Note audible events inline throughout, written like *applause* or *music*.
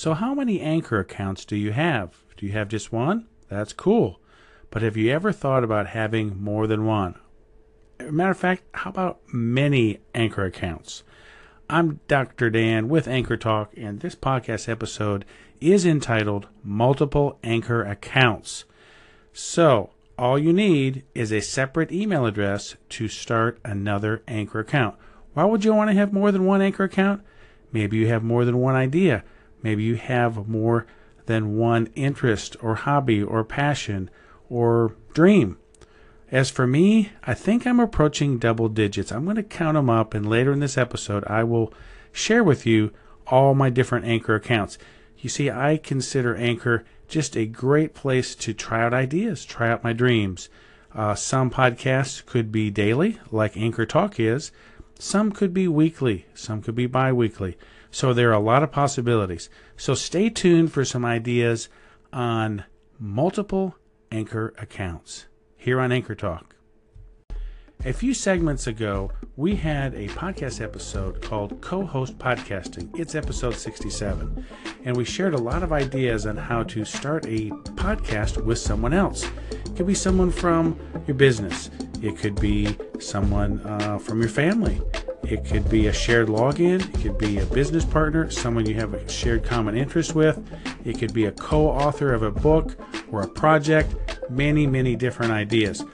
So, how many Anchor accounts do you have? Do you have just one? That's cool. But have you ever thought about having more than one? Matter of fact, how about many Anchor accounts? I'm Dr. Dan with Anchor Talk, and this podcast episode is entitled Multiple Anchor Accounts. So, all you need is a separate email address to start another Anchor account. Why would you want to have more than one Anchor account? Maybe you have more than one idea. Maybe you have more than one interest or hobby or passion or dream. As for me, I think I'm approaching double digits. I'm going to count them up, and later in this episode, I will share with you all my different Anchor accounts. You see, I consider Anchor just a great place to try out ideas, try out my dreams. Uh, some podcasts could be daily, like Anchor Talk is. Some could be weekly. Some could be bi weekly. So there are a lot of possibilities. So stay tuned for some ideas on multiple Anchor accounts here on Anchor Talk. A few segments ago, we had a podcast episode called Co host Podcasting. It's episode 67. And we shared a lot of ideas on how to start a podcast with someone else. It could be someone from your business, it could be someone uh, from your family, it could be a shared login, it could be a business partner, someone you have a shared common interest with, it could be a co author of a book or a project, many, many different ideas.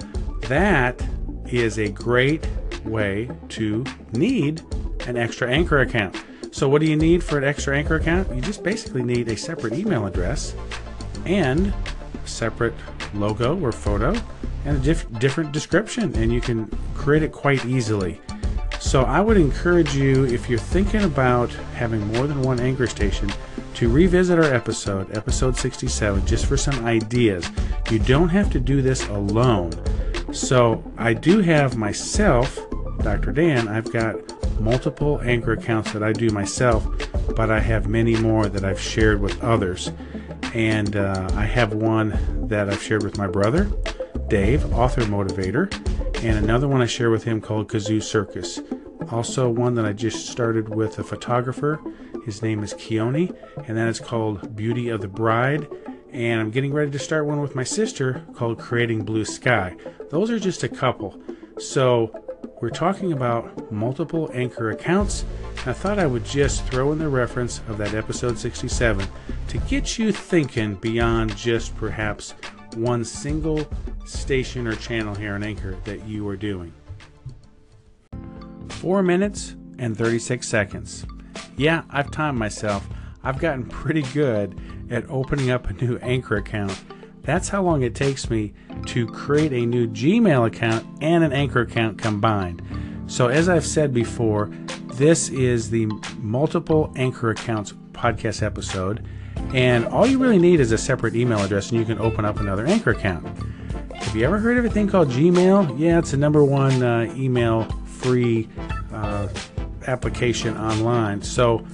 That is a great way to need an extra Anchor account. So, what do you need for an extra Anchor account? You just basically need a separate email address and separate logo or photo and a diff- different description, and you can create it quite easily. So, I would encourage you, if you're thinking about having more than one Anchor station, to revisit our episode, episode 67, just for some ideas. You don't have to do this alone. So I do have myself, Dr. Dan, I've got multiple Anchor accounts that I do myself, but I have many more that I've shared with others. And uh, I have one that I've shared with my brother, Dave, author motivator, and another one I share with him called Kazoo Circus. Also, one that I just started with a photographer. His name is Keone, and that is called Beauty of the Bride. And I'm getting ready to start one with my sister called Creating Blue Sky. Those are just a couple. So, we're talking about multiple anchor accounts. I thought I would just throw in the reference of that episode 67 to get you thinking beyond just perhaps one single station or channel here on Anchor that you are doing. 4 minutes and 36 seconds. Yeah, I've timed myself. I've gotten pretty good at opening up a new Anchor account. That's how long it takes me to create a new Gmail account and an Anchor account combined. So, as I've said before, this is the multiple Anchor accounts podcast episode. And all you really need is a separate email address, and you can open up another Anchor account. Have you ever heard of a thing called Gmail? Yeah, it's the number one uh, email free uh, application online. So,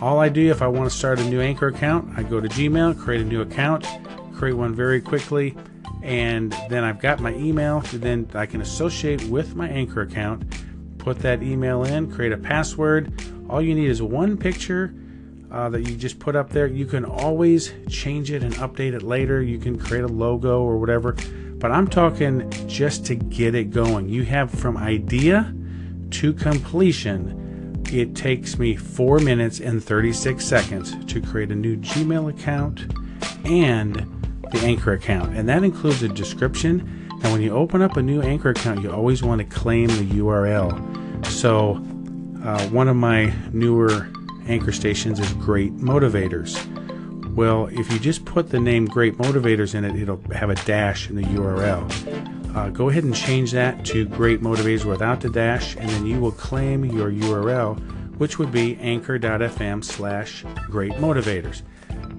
all I do if I want to start a new Anchor account, I go to Gmail, create a new account, create one very quickly, and then I've got my email. Then I can associate with my Anchor account, put that email in, create a password. All you need is one picture uh, that you just put up there. You can always change it and update it later. You can create a logo or whatever. But I'm talking just to get it going. You have from idea to completion it takes me 4 minutes and 36 seconds to create a new Gmail account and the Anchor account. And that includes a description. Now, when you open up a new Anchor account, you always want to claim the URL. So, uh, one of my newer Anchor stations is Great Motivators. Well, if you just put the name Great Motivators in it, it'll have a dash in the URL. Uh, go ahead and change that to Great Motivators without the dash, and then you will claim your URL, which would be anchor.fm slash Great Motivators.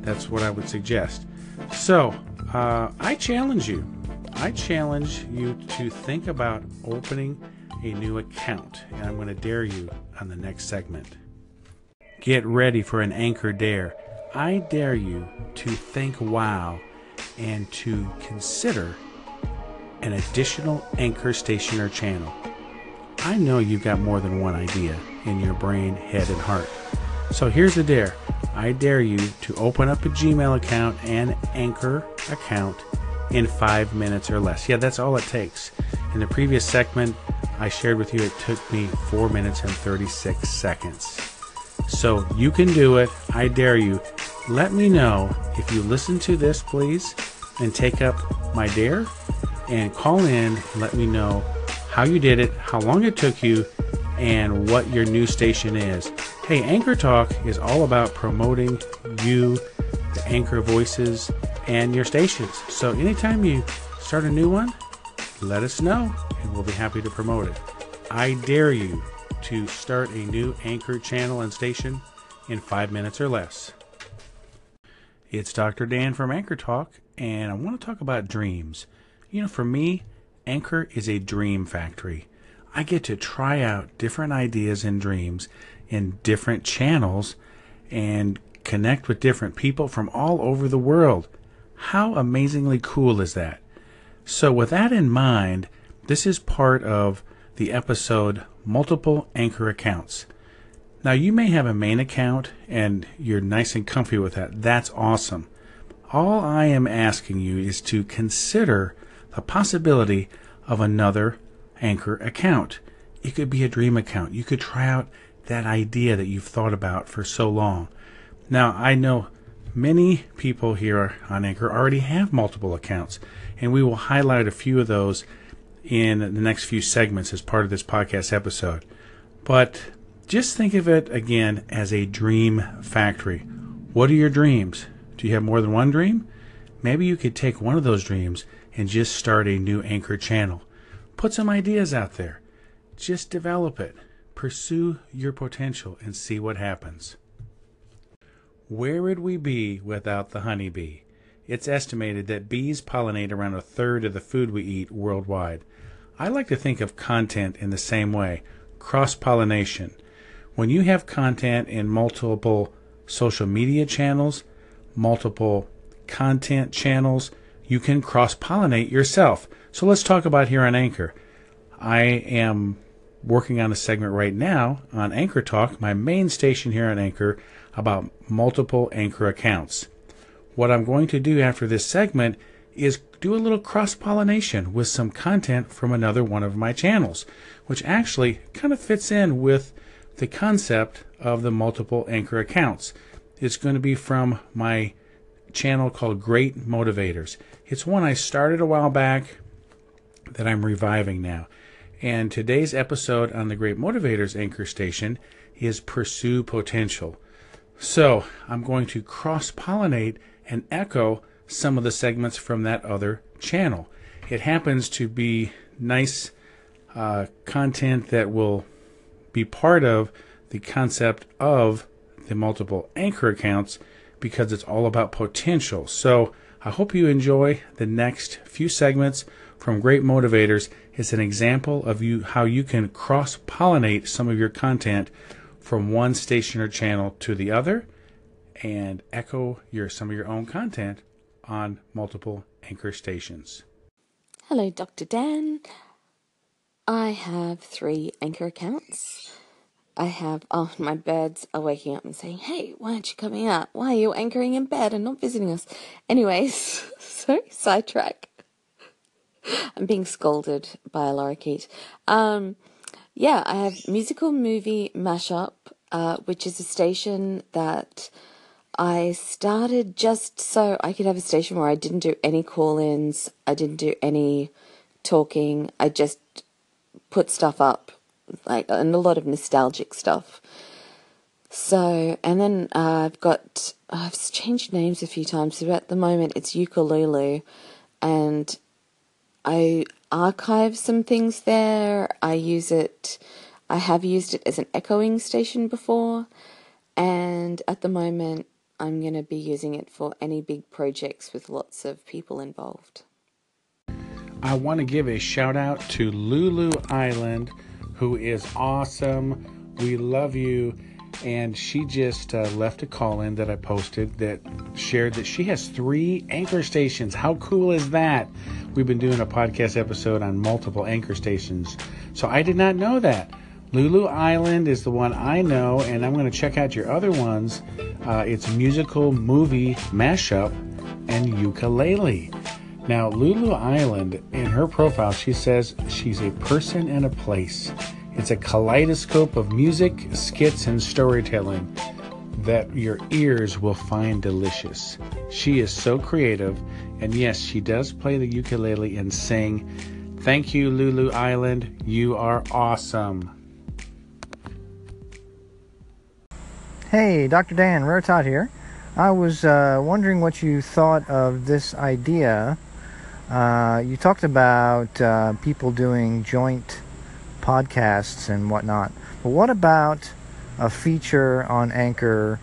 That's what I would suggest. So, uh, I challenge you. I challenge you to think about opening a new account, and I'm going to dare you on the next segment. Get ready for an anchor dare. I dare you to think wow and to consider an additional anchor station or channel. I know you've got more than one idea in your brain, head, and heart. So here's the dare I dare you to open up a Gmail account and Anchor account in five minutes or less. Yeah, that's all it takes. In the previous segment, I shared with you it took me four minutes and 36 seconds. So you can do it. I dare you. Let me know if you listen to this, please, and take up my dare and call in let me know how you did it, how long it took you, and what your new station is. Hey, Anchor Talk is all about promoting you, the anchor voices, and your stations. So anytime you start a new one, let us know and we'll be happy to promote it. I dare you to start a new anchor channel and station in five minutes or less. It's Dr. Dan from Anchor Talk, and I want to talk about dreams. You know, for me, Anchor is a dream factory. I get to try out different ideas and dreams in different channels and connect with different people from all over the world. How amazingly cool is that? So, with that in mind, this is part of the episode Multiple Anchor Accounts. Now, you may have a main account and you're nice and comfy with that. That's awesome. All I am asking you is to consider the possibility of another Anchor account. It could be a dream account. You could try out that idea that you've thought about for so long. Now, I know many people here on Anchor already have multiple accounts, and we will highlight a few of those in the next few segments as part of this podcast episode. But just think of it again as a dream factory. What are your dreams? Do you have more than one dream? Maybe you could take one of those dreams and just start a new anchor channel. Put some ideas out there. Just develop it. Pursue your potential and see what happens. Where would we be without the honeybee? It's estimated that bees pollinate around a third of the food we eat worldwide. I like to think of content in the same way cross pollination. When you have content in multiple social media channels, multiple content channels, you can cross pollinate yourself. So let's talk about here on Anchor. I am working on a segment right now on Anchor Talk, my main station here on Anchor, about multiple Anchor accounts. What I'm going to do after this segment is do a little cross pollination with some content from another one of my channels, which actually kind of fits in with the concept of the multiple anchor accounts. It's going to be from my channel called Great Motivators. It's one I started a while back that I'm reviving now. And today's episode on the Great Motivators anchor station is Pursue Potential. So I'm going to cross pollinate and echo some of the segments from that other channel. It happens to be nice uh, content that will be part of the concept of the multiple anchor accounts because it's all about potential. So I hope you enjoy the next few segments from Great Motivators. It's an example of you how you can cross pollinate some of your content from one station or channel to the other and echo your some of your own content on multiple anchor stations. Hello, Dr. Dan. I have three anchor accounts. I have, oh, my birds are waking up and saying, hey, why aren't you coming out? Why are you anchoring in bed and not visiting us? Anyways, *laughs* sorry, sidetrack. I'm being scolded by a lorikeet. Um, yeah, I have musical movie mashup, uh, which is a station that I started just so I could have a station where I didn't do any call ins, I didn't do any talking, I just put stuff up, like, and a lot of nostalgic stuff. So, and then uh, I've got, I've changed names a few times, so at the moment it's Ukululu, and I archive some things there. I use it, I have used it as an echoing station before, and at the moment I'm going to be using it for any big projects with lots of people involved. I want to give a shout out to Lulu Island, who is awesome. We love you. And she just uh, left a call in that I posted that shared that she has three anchor stations. How cool is that? We've been doing a podcast episode on multiple anchor stations. So I did not know that. Lulu Island is the one I know, and I'm going to check out your other ones Uh, it's musical movie mashup and ukulele. Now, Lulu Island, in her profile, she says she's a person and a place. It's a kaleidoscope of music, skits, and storytelling that your ears will find delicious. She is so creative, and yes, she does play the ukulele and sing. Thank you, Lulu Island. You are awesome. Hey, Dr. Dan, Todd here. I was uh, wondering what you thought of this idea. Uh, you talked about uh, people doing joint podcasts and whatnot, but what about a feature on Anchor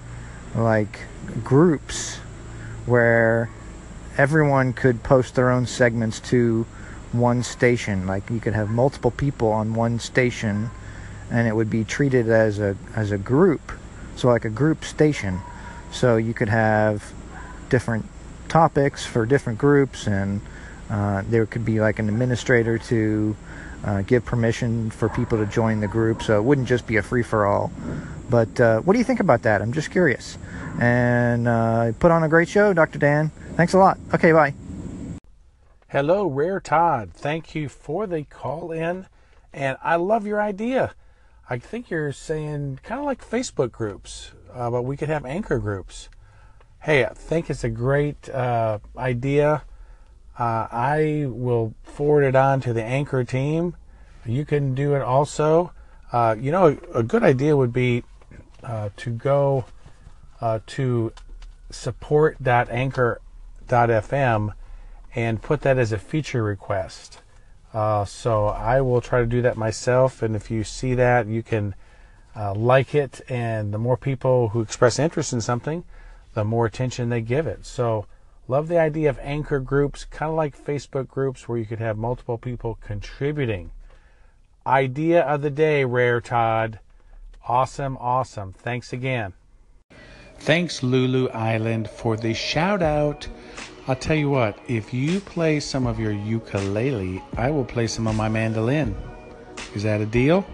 like groups where everyone could post their own segments to one station? Like you could have multiple people on one station and it would be treated as a as a group so like a group station. So you could have different topics for different groups and uh, there could be like an administrator to uh, give permission for people to join the group. So it wouldn't just be a free-for-all. But uh, what do you think about that? I'm just curious. And uh, put on a great show dr dan. Thanks a lot. Okay bye. Hello, Rare Todd. Thank you for the call in, and I love your idea. I think you're saying kind of like Facebook groups, uh, but we could have anchor groups. Hey, I think it's a great uh, idea. Uh, I will forward it on to the anchor team. You can do it also. Uh, you know, a, a, good idea would be uh, to go uh, to support.anchor.fm and put that as a feature request. Uh, so I will try to do that myself. And if you see that, you can uh, like it. And the more people who express interest in something, the more attention they give it. So love the idea of anchor groups, kind of like Facebook groups where you could have multiple people contributing. Idea of the day, Rare Todd. Awesome, awesome. Thanks again. Thanks, Lulu Island, for the shout out. I'll tell you what, if you play some of your ukulele, I will play some of my mandolin. Is that a deal?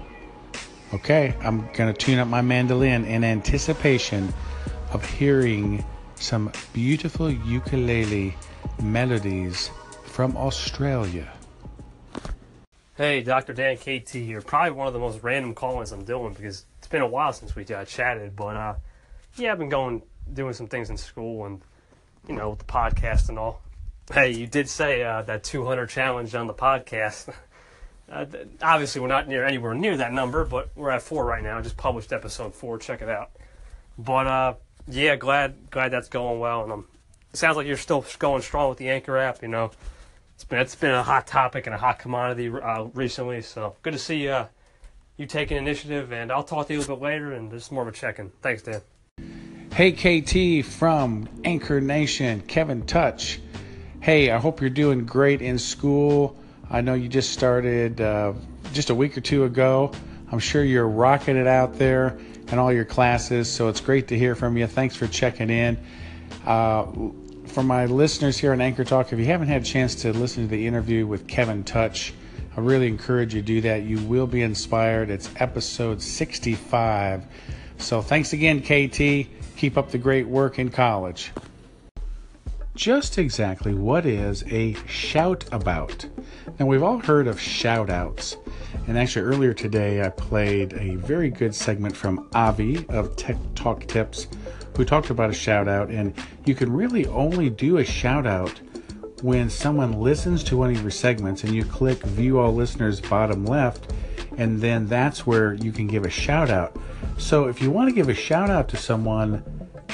Okay, I'm going to tune up my mandolin in anticipation of hearing some beautiful ukulele melodies from Australia. Hey, Dr. Dan KT here. Probably one of the most random call-ins I'm doing because it's been a while since we uh, chatted. But uh, yeah, I've been going doing some things in school and you know, with the podcast and all. Hey, you did say uh, that 200 challenge on the podcast. *laughs* Uh, obviously, we're not near anywhere near that number, but we're at four right now. I just published episode four. Check it out. But uh, yeah, glad glad that's going well, and um, it sounds like you're still going strong with the Anchor app. You know, it's been it's been a hot topic and a hot commodity uh, recently. So good to see uh, you taking initiative, and I'll talk to you a little bit later. And just more of a check-in. Thanks, Dan. Hey, KT from Anchor Nation, Kevin Touch. Hey, I hope you're doing great in school. I know you just started uh, just a week or two ago. I'm sure you're rocking it out there in all your classes, so it's great to hear from you. Thanks for checking in. Uh, for my listeners here on Anchor Talk, if you haven't had a chance to listen to the interview with Kevin Touch, I really encourage you to do that. You will be inspired. It's episode 65. So thanks again, KT. Keep up the great work in college. Just exactly what is a shout about? Now, we've all heard of shout outs. And actually, earlier today, I played a very good segment from Avi of Tech Talk Tips, who talked about a shout out. And you can really only do a shout out when someone listens to one of your segments and you click View All Listeners bottom left, and then that's where you can give a shout out. So if you want to give a shout out to someone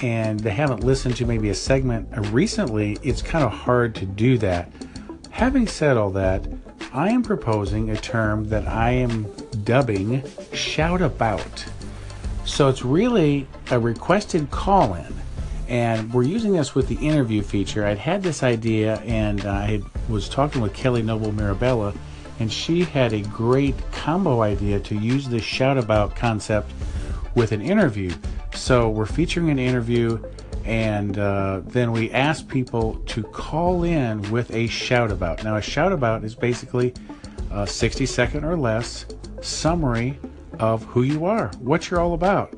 and they haven't listened to maybe a segment recently, it's kind of hard to do that. Having said all that, I am proposing a term that I am dubbing shout about. So it's really a requested call in. And we're using this with the interview feature. I'd had this idea and I was talking with Kelly Noble Mirabella, and she had a great combo idea to use this shout about concept with an interview. So we're featuring an interview, and uh, then we ask people to call in with a shout about. Now, a shout about is basically a 60 second or less summary of who you are, what you're all about,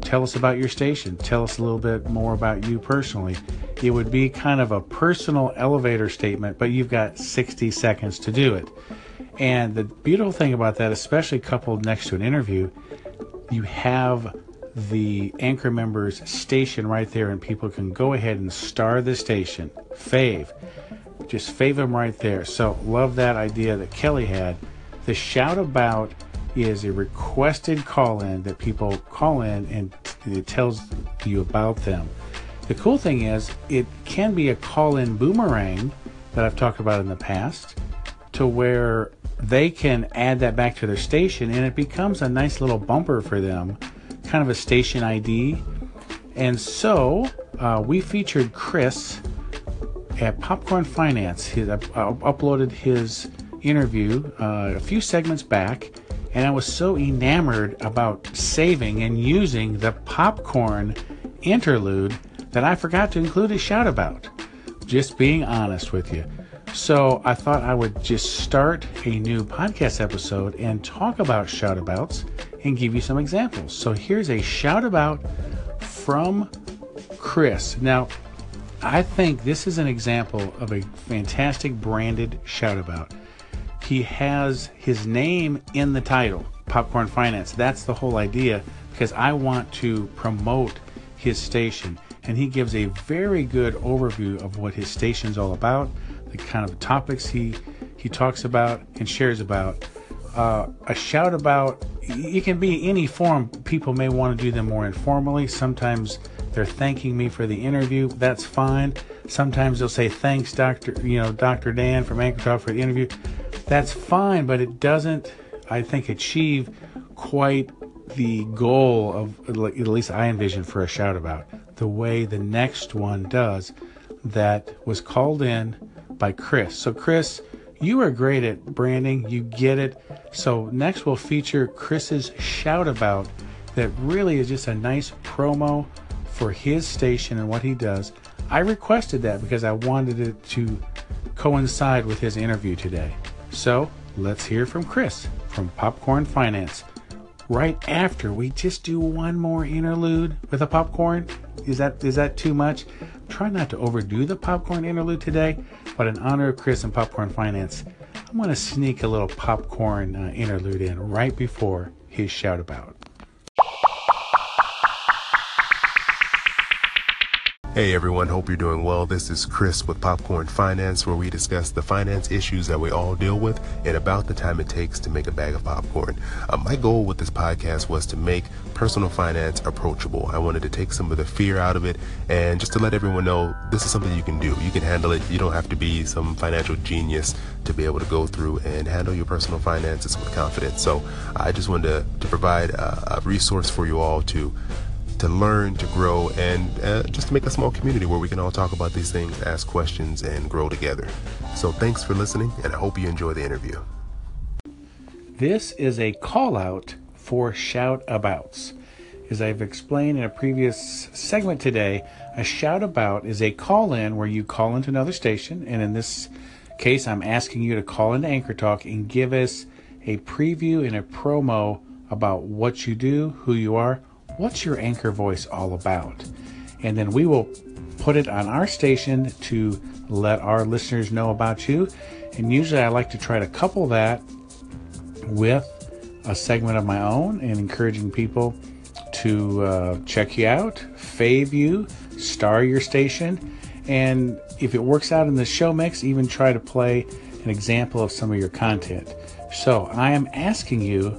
tell us about your station. Tell us a little bit more about you personally. It would be kind of a personal elevator statement, but you've got 60 seconds to do it. And the beautiful thing about that, especially coupled next to an interview, you have the anchor members station right there, and people can go ahead and star the station, fave, just fave them right there. So, love that idea that Kelly had. The shout about is a requested call in that people call in and it tells you about them. The cool thing is, it can be a call in boomerang that I've talked about in the past to where they can add that back to their station and it becomes a nice little bumper for them, kind of a station ID. And so uh, we featured Chris at Popcorn Finance. He uh, uploaded his interview uh, a few segments back, and I was so enamored about saving and using the popcorn interlude that I forgot to include a shout about. Just being honest with you. So I thought I would just start a new podcast episode and talk about shoutabouts and give you some examples. So here's a shoutabout from Chris. Now, I think this is an example of a fantastic branded shoutabout. He has his name in the title, Popcorn Finance. That's the whole idea because I want to promote his station. And he gives a very good overview of what his station's all about the kind of topics he he talks about and shares about. Uh, a shout about it can be any form. People may want to do them more informally. Sometimes they're thanking me for the interview. That's fine. Sometimes they'll say thanks, Doctor. You know, Doctor Dan from Anchor Talk for the interview. That's fine, but it doesn't. I think achieve quite the goal of at least I envision for a shout about the way the next one does that was called in by Chris. So, Chris, you are great at branding, you get it. So, next we'll feature Chris's shout about that really is just a nice promo for his station and what he does. I requested that because I wanted it to coincide with his interview today. So, let's hear from Chris from Popcorn Finance. Right after we just do one more interlude with a popcorn. Is that is that too much? Try not to overdo the popcorn interlude today, but in honor of Chris and Popcorn Finance, I'm going to sneak a little popcorn uh, interlude in right before his shout about. Hey everyone, hope you're doing well. This is Chris with Popcorn Finance, where we discuss the finance issues that we all deal with and about the time it takes to make a bag of popcorn. Uh, my goal with this podcast was to make personal finance approachable. I wanted to take some of the fear out of it and just to let everyone know this is something you can do. You can handle it. You don't have to be some financial genius to be able to go through and handle your personal finances with confidence. So I just wanted to, to provide a, a resource for you all to to learn, to grow, and uh, just to make a small community where we can all talk about these things, ask questions, and grow together. So thanks for listening, and I hope you enjoy the interview. This is a call out for shout abouts. As I've explained in a previous segment today, a shout about is a call in where you call into another station, and in this case, I'm asking you to call into Anchor Talk and give us a preview and a promo about what you do, who you are, what's your anchor voice all about? And then we will put it on our station to let our listeners know about you. And usually I like to try to couple that with a segment of my own and encouraging people to uh, check you out, fave you, star your station, and if it works out in the show mix, even try to play an example of some of your content. So I am asking you,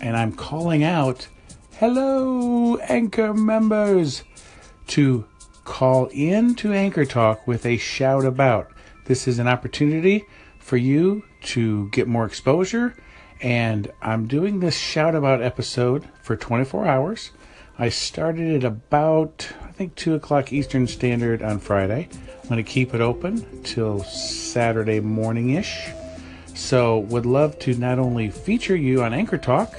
and I'm calling out Hello, Anchor members, to call in to Anchor Talk with a shout about. This is an opportunity for you to get more exposure, and I'm doing this shout about episode for 24 hours. I started at about, I think, 2 o'clock Eastern Standard on Friday. I'm going to keep it open till Saturday morning ish. So, would love to not only feature you on Anchor Talk,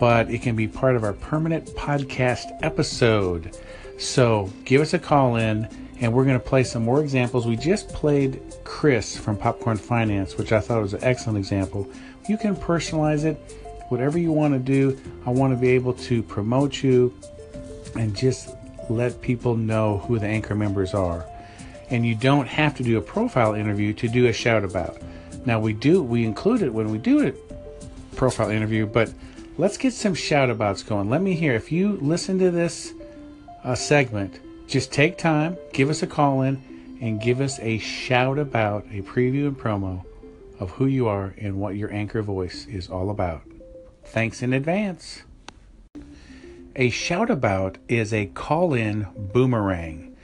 but it can be part of our permanent podcast episode. So give us a call in and we're going to play some more examples. We just played Chris from Popcorn Finance, which I thought was an excellent example. You can personalize it, whatever you want to do. I want to be able to promote you and just let people know who the anchor members are. And you don't have to do a profile interview to do a shout about. Now we do we include it when we do a profile interview, but let's get some shout abouts going. Let me hear if you listen to this uh, segment, just take time, give us a call in, and give us a shout about, a preview and promo of who you are and what your anchor voice is all about. Thanks in advance. A shout about is a call in boomerang.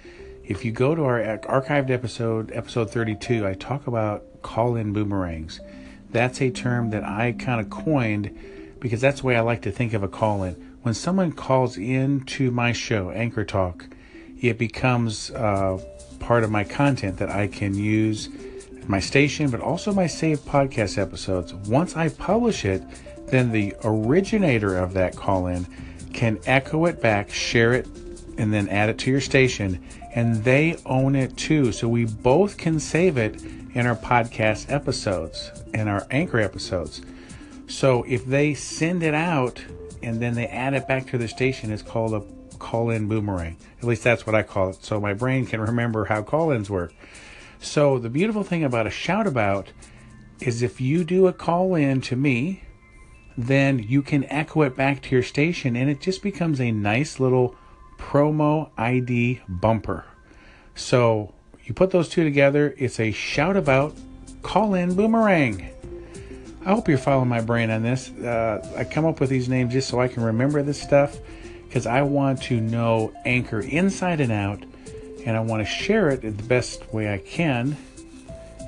If you go to our archived episode, episode 32, I talk about call in boomerangs. That's a term that I kind of coined because that's the way I like to think of a call in. When someone calls in to my show, Anchor Talk, it becomes uh, part of my content that I can use my station, but also my saved podcast episodes. Once I publish it, then the originator of that call in can echo it back, share it, and then add it to your station. And they own it too. So we both can save it in our podcast episodes and our anchor episodes. So if they send it out and then they add it back to the station, it's called a call in boomerang. At least that's what I call it. So my brain can remember how call ins work. So the beautiful thing about a shout about is if you do a call in to me, then you can echo it back to your station and it just becomes a nice little promo ID bumper. So you put those two together, it's a shout about call in boomerang. I hope you're following my brain on this. Uh, I come up with these names just so I can remember this stuff because I want to know Anchor inside and out and I want to share it the best way I can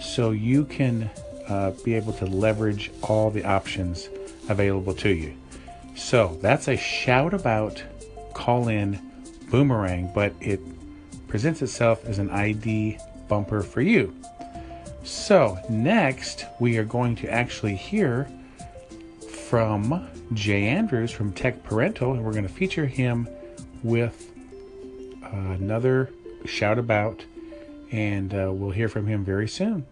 so you can uh, be able to leverage all the options available to you. So that's a shout about call in boomerang, but it presents itself as an ID bumper for you. So, next, we are going to actually hear from Jay Andrews from Tech Parental, and we're going to feature him with another shout about, and uh, we'll hear from him very soon.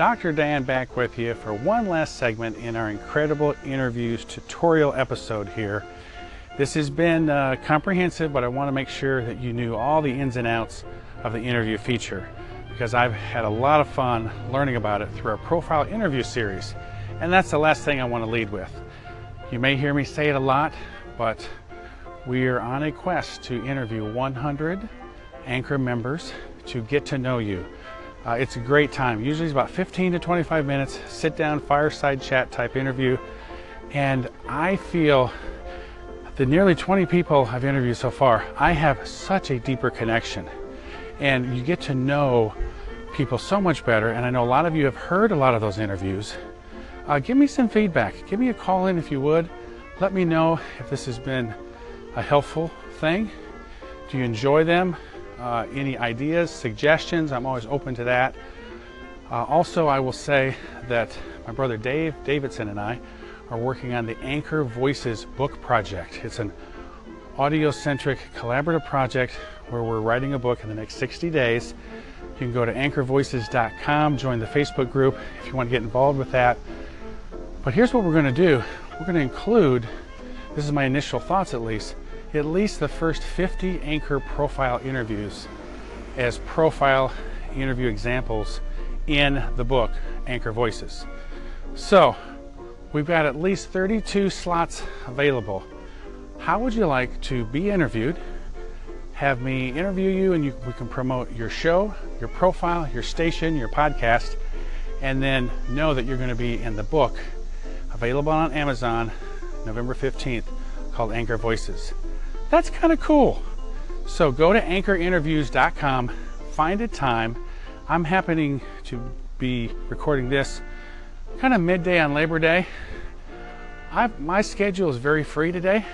Dr. Dan back with you for one last segment in our incredible interviews tutorial episode here. This has been uh, comprehensive, but I want to make sure that you knew all the ins and outs of the interview feature because I've had a lot of fun learning about it through our profile interview series. And that's the last thing I want to lead with. You may hear me say it a lot, but we are on a quest to interview 100 Anchor members to get to know you. Uh, it's a great time. Usually it's about 15 to 25 minutes, sit down, fireside chat type interview. And I feel the nearly 20 people I've interviewed so far, I have such a deeper connection. And you get to know people so much better. And I know a lot of you have heard a lot of those interviews uh, give me some feedback. Give me a call in if you would. Let me know if this has been a helpful thing. Do you enjoy them? Uh, any ideas, suggestions? I'm always open to that. Uh, also, I will say that my brother Dave Davidson and I are working on the Anchor Voices book project. It's an audio centric collaborative project where we're writing a book in the next 60 days. You can go to anchorvoices.com, join the Facebook group if you want to get involved with that. But here's what we're going to do. We're going to include, this is my initial thoughts at least, at least the first 50 anchor profile interviews as profile interview examples in the book, Anchor Voices. So we've got at least 32 slots available. How would you like to be interviewed? Have me interview you and you, we can promote your show, your profile, your station, your podcast, and then know that you're going to be in the book available on Amazon November 15th called Anchor Voices. That's kind of cool. So go to anchorinterviews.com, find a time. I'm happening to be recording this kind of midday on Labor Day. I've, my schedule is very free today.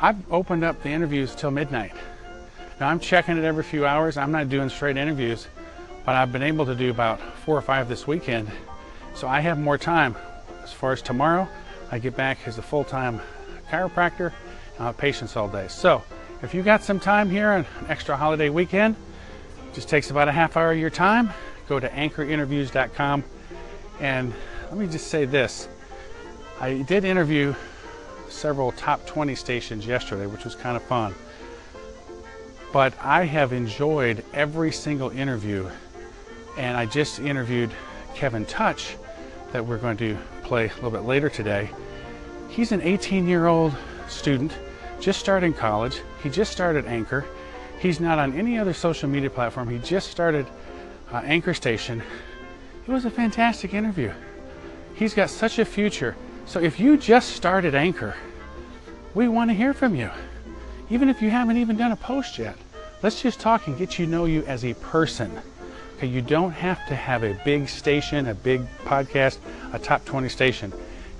I've opened up the interviews till midnight. Now I'm checking it every few hours. I'm not doing straight interviews, but I've been able to do about four or five this weekend. So I have more time as far as tomorrow, I get back as a full-time chiropractor. Have patients all day. So if you got some time here on an extra holiday weekend, just takes about a half hour of your time, go to anchorinterviews.com. And let me just say this I did interview several top 20 stations yesterday, which was kind of fun. But I have enjoyed every single interview. And I just interviewed Kevin Touch, that we're going to play a little bit later today. He's an 18 year old student, just starting college. He just started Anchor. He's not on any other social media platform. He just started uh, Anchor Station. It was a fantastic interview. He's got such a future. So if you just started Anchor, we want to hear from you. Even if you haven't even done a post yet, let's just talk and get you know you as a person. Okay, you don't have to have a big station, a big podcast, a top 20 station.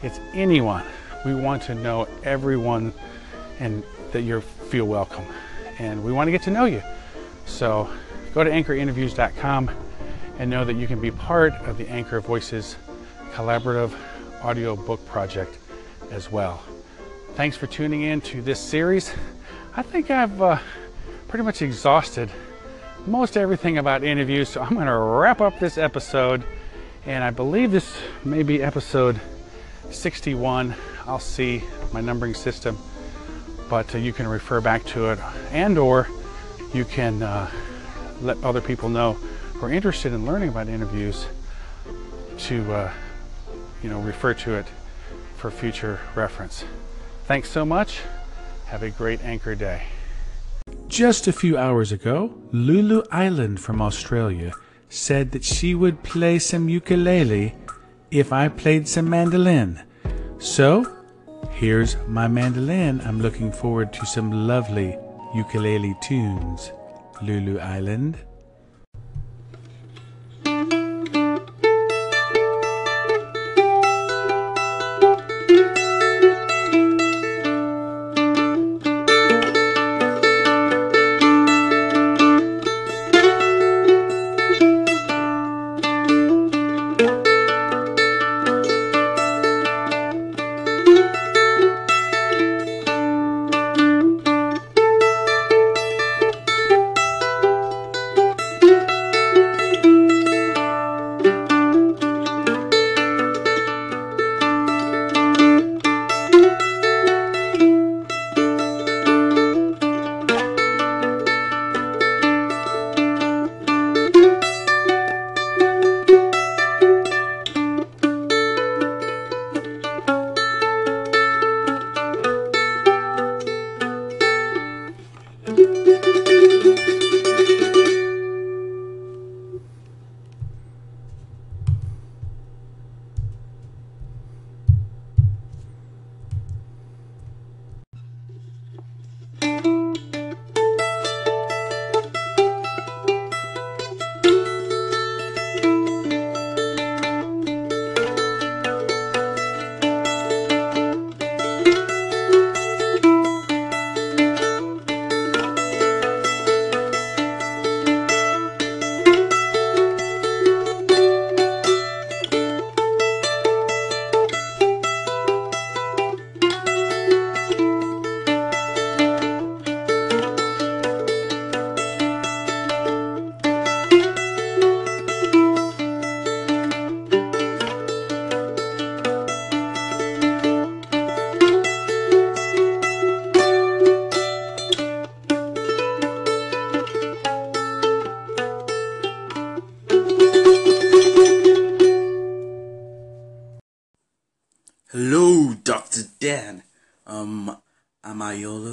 It's anyone. We want to know everyone and that you feel welcome. And we want to get to know you. So go to anchorinterviews.com and know that you can be part of the Anchor Voices collaborative audio book project as well. Thanks for tuning in to this series. I think I've uh, pretty much exhausted most everything about interviews, so I'm going to wrap up this episode. And I believe this may be episode 61. I'll see my numbering system, but uh, you can refer back to it, and or you can uh, let other people know who are interested in learning about interviews to uh, you know refer to it for future reference. Thanks so much. Have a great anchor day. Just a few hours ago, Lulu Island from Australia said that she would play some ukulele if I played some mandolin. So, here's my mandolin. I'm looking forward to some lovely ukulele tunes. Lulu Island.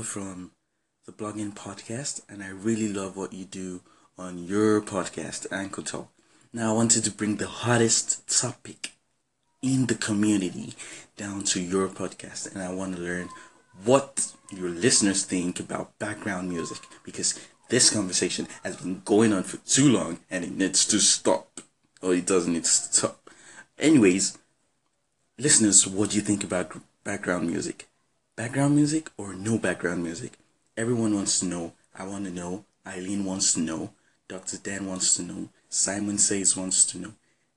From the Blogging Podcast, and I really love what you do on your podcast, Anchor Talk. Now, I wanted to bring the hottest topic in the community down to your podcast, and I want to learn what your listeners think about background music because this conversation has been going on for too long and it needs to stop. Or it doesn't need to stop. Anyways, listeners, what do you think about background music? Background music or no background music? Everyone wants to know. I want to know. Eileen wants to know. Dr. Dan wants to know. Simon Says wants to know.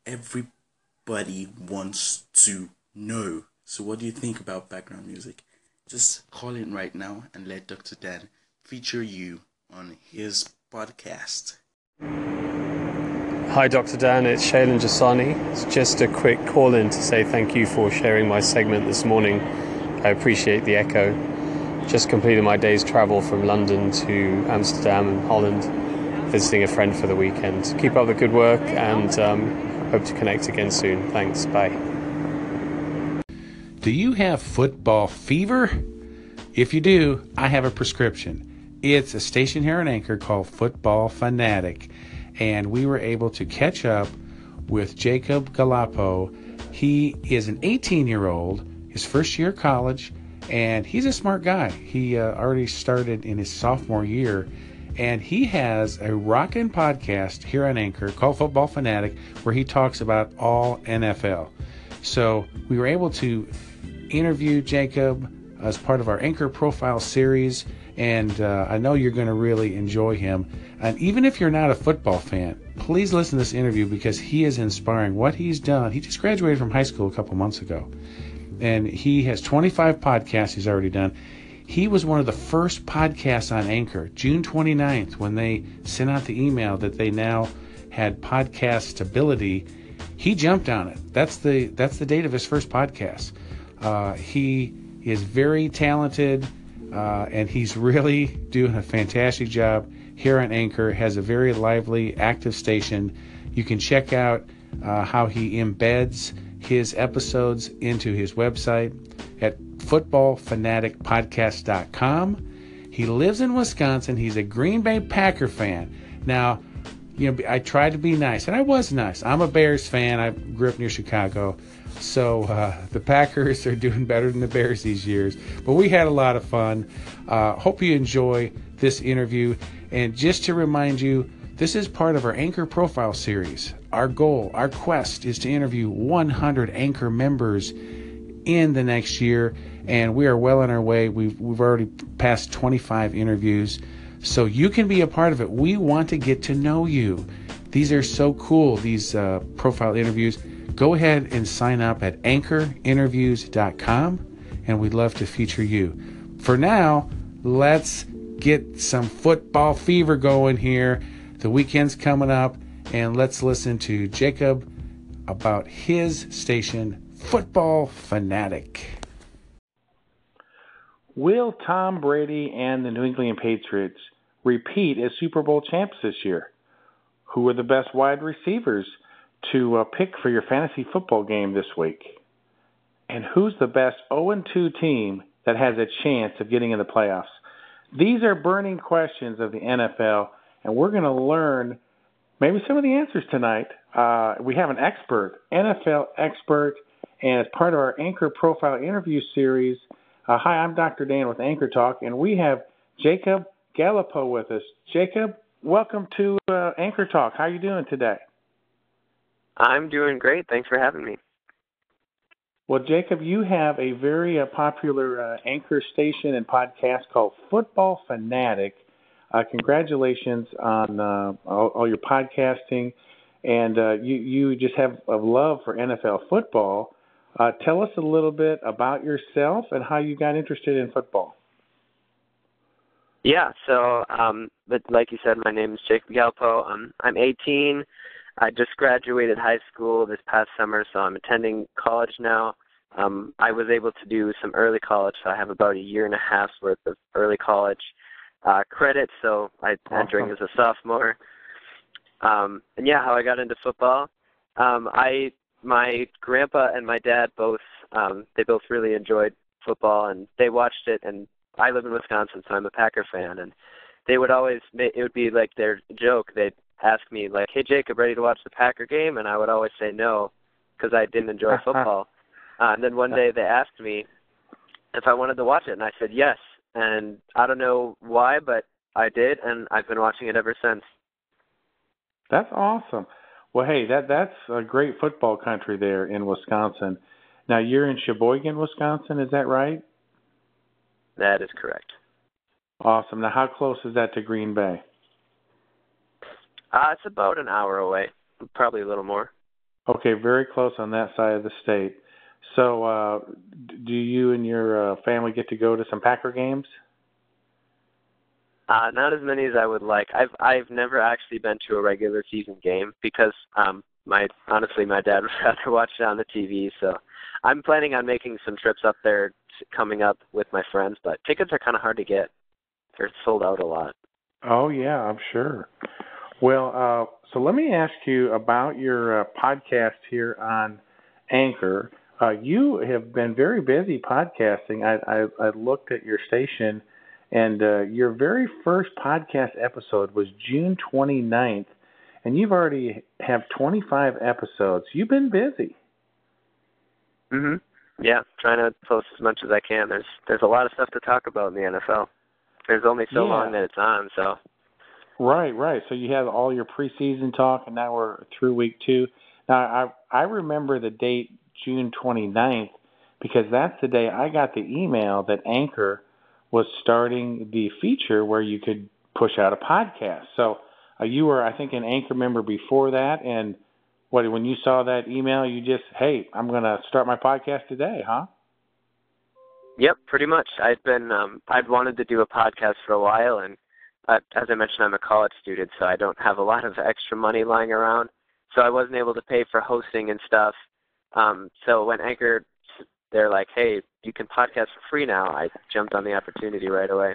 Everybody wants to know. So, what do you think about background music? Just call in right now and let Dr. Dan feature you on his podcast. Hi, Dr. Dan. It's Shailen Jasani. It's just a quick call in to say thank you for sharing my segment this morning. I appreciate the echo. Just completed my day's travel from London to Amsterdam and Holland, visiting a friend for the weekend. Keep up the good work and um, hope to connect again soon. Thanks. Bye. Do you have football fever? If you do, I have a prescription. It's a station here in Anchor called Football Fanatic, and we were able to catch up with Jacob Galapo. He is an 18 year old, his first year of college, and he's a smart guy. He uh, already started in his sophomore year, and he has a rockin' podcast here on Anchor called Football Fanatic, where he talks about all NFL. So we were able to interview Jacob as part of our Anchor Profile series, and uh, I know you're going to really enjoy him. And even if you're not a football fan, please listen to this interview because he is inspiring. What he's done, he just graduated from high school a couple months ago, and he has 25 podcasts he's already done. He was one of the first podcasts on Anchor, June 29th, when they sent out the email that they now had podcast stability. He jumped on it. That's the that's the date of his first podcast. Uh, he is very talented, uh, and he's really *laughs* doing a fantastic job here on Anchor. Has a very lively, active station. You can check out uh, how he embeds his episodes into his website at footballfanaticpodcast.com. He lives in Wisconsin. He's a Green Bay Packer fan. Now, you know, I tried to be nice, and I was nice. I'm a Bears fan. I grew up near Chicago. So uh, the Packers are doing better than the Bears these years. But we had a lot of fun. Uh, hope you enjoy this interview. And just to remind you, this is part of our Anchor Profile series. Our goal, our quest is to interview 100 Anchor members in the next year. And we are well on our way. We've, we've already passed 25 interviews. So you can be a part of it. We want to get to know you. These are so cool, these uh, profile interviews go ahead and sign up at anchorinterviews.com and we'd love to feature you. For now, let's get some football fever going here. The weekend's coming up, and let's listen to Jacob about his station, Football Fanatic. Will Tom Brady and the New England Patriots repeat as Super Bowl champs this year? Who are the best wide receivers? to uh, pick for your fantasy football game this week. And who's the best 0 2 team that has a chance of getting in the playoffs? These are burning questions of the NFL, and we're going to learn maybe some of the answers tonight. Uh, we have an expert, NFL expert, and as part of our Anchor Profile interview series. Uh, hi, I'm Dr. Dan with Anchor Talk, and we have Jacob Galapo with us. Jacob, welcome to uh, Anchor Talk. How are you doing today? I'm doing great. Thanks for having me. Well, Jacob, you have a very uh, popular uh, anchor station and podcast called Football Fanatic. Uh, congratulations on uh, all, all, your podcasting, and uh, you you just have a love for NFL football. Uh, tell us a little bit about yourself and how you got interested in football. Yeah, so um, but like you said, my name is Jacob Galpo. Um, I'm 18. I just graduated high school this past summer, so I'm attending college now. Um, I was able to do some early college, so I have about a year and a half's worth of early college uh, credit. So I'm awesome. entering as a sophomore. Um, and yeah, how I got into football. Um, I my grandpa and my dad both um, they both really enjoyed football, and they watched it. And I live in Wisconsin, so I'm a Packer fan, and they would always it would be like their joke. They'd ask me like, "Hey Jacob, ready to watch the Packer game?" And I would always say no because I didn't enjoy *laughs* football. Uh, and then one day they asked me if I wanted to watch it, and I said yes. And I don't know why, but I did, and I've been watching it ever since. That's awesome. Well, hey, that that's a great football country there in Wisconsin. Now you're in Sheboygan, Wisconsin, is that right? That is correct. Awesome. Now, how close is that to Green Bay? Uh, it's about an hour away, probably a little more. Okay, very close on that side of the state. So, uh, do you and your uh, family get to go to some Packer games? Uh, not as many as I would like. I've I've never actually been to a regular season game because um my honestly my dad *laughs* would rather watch it on the TV. So I'm planning on making some trips up there coming up with my friends, but tickets are kind of hard to get. They're sold out a lot. Oh yeah, I'm sure. Well, uh, so let me ask you about your uh, podcast here on Anchor. Uh, you have been very busy podcasting. I, I, I looked at your station, and uh, your very first podcast episode was June 29th, and you've already have 25 episodes. You've been busy. Mhm. Yeah, trying to post as much as I can. There's there's a lot of stuff to talk about in the NFL. There's only so Yeah. long that it's on, so Right, right. So you had all your preseason talk, and now we're through week two. Now, I I remember the date June 29th because that's the day I got the email that Anchor was starting the feature where you could push out a podcast. So uh, you were, I think, an Anchor member before that, and what when you saw that email, you just, hey, I'm going to start my podcast today, huh? Yep, pretty much. I've been um I've wanted to do a podcast for a while and uh, as I mentioned I'm a college student so I don't have a lot of extra money lying around. So I wasn't able to pay for hosting and stuff. Um so when Anchor they're like, "Hey, you can podcast for free now." I jumped on the opportunity right away.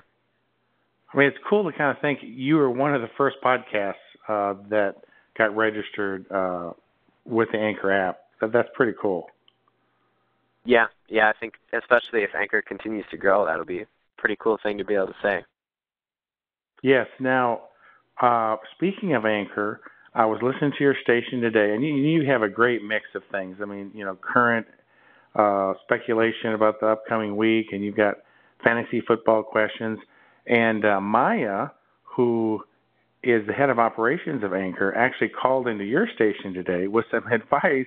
I mean, it's cool to kind of think you were one of the first podcasts uh, that got registered uh, with the Anchor app. That, that's pretty cool. Yeah, yeah, I think especially if Anchor continues to grow, that'll be a pretty cool thing to be able to say. Yes. Now, uh, speaking of Anchor, I was listening to your station today, and you, you have a great mix of things. I mean, you know, current uh, speculation about the upcoming week, and you've got fantasy football questions. And uh, Maya, who is the head of operations of Anchor, actually called into your station today with some *laughs* advice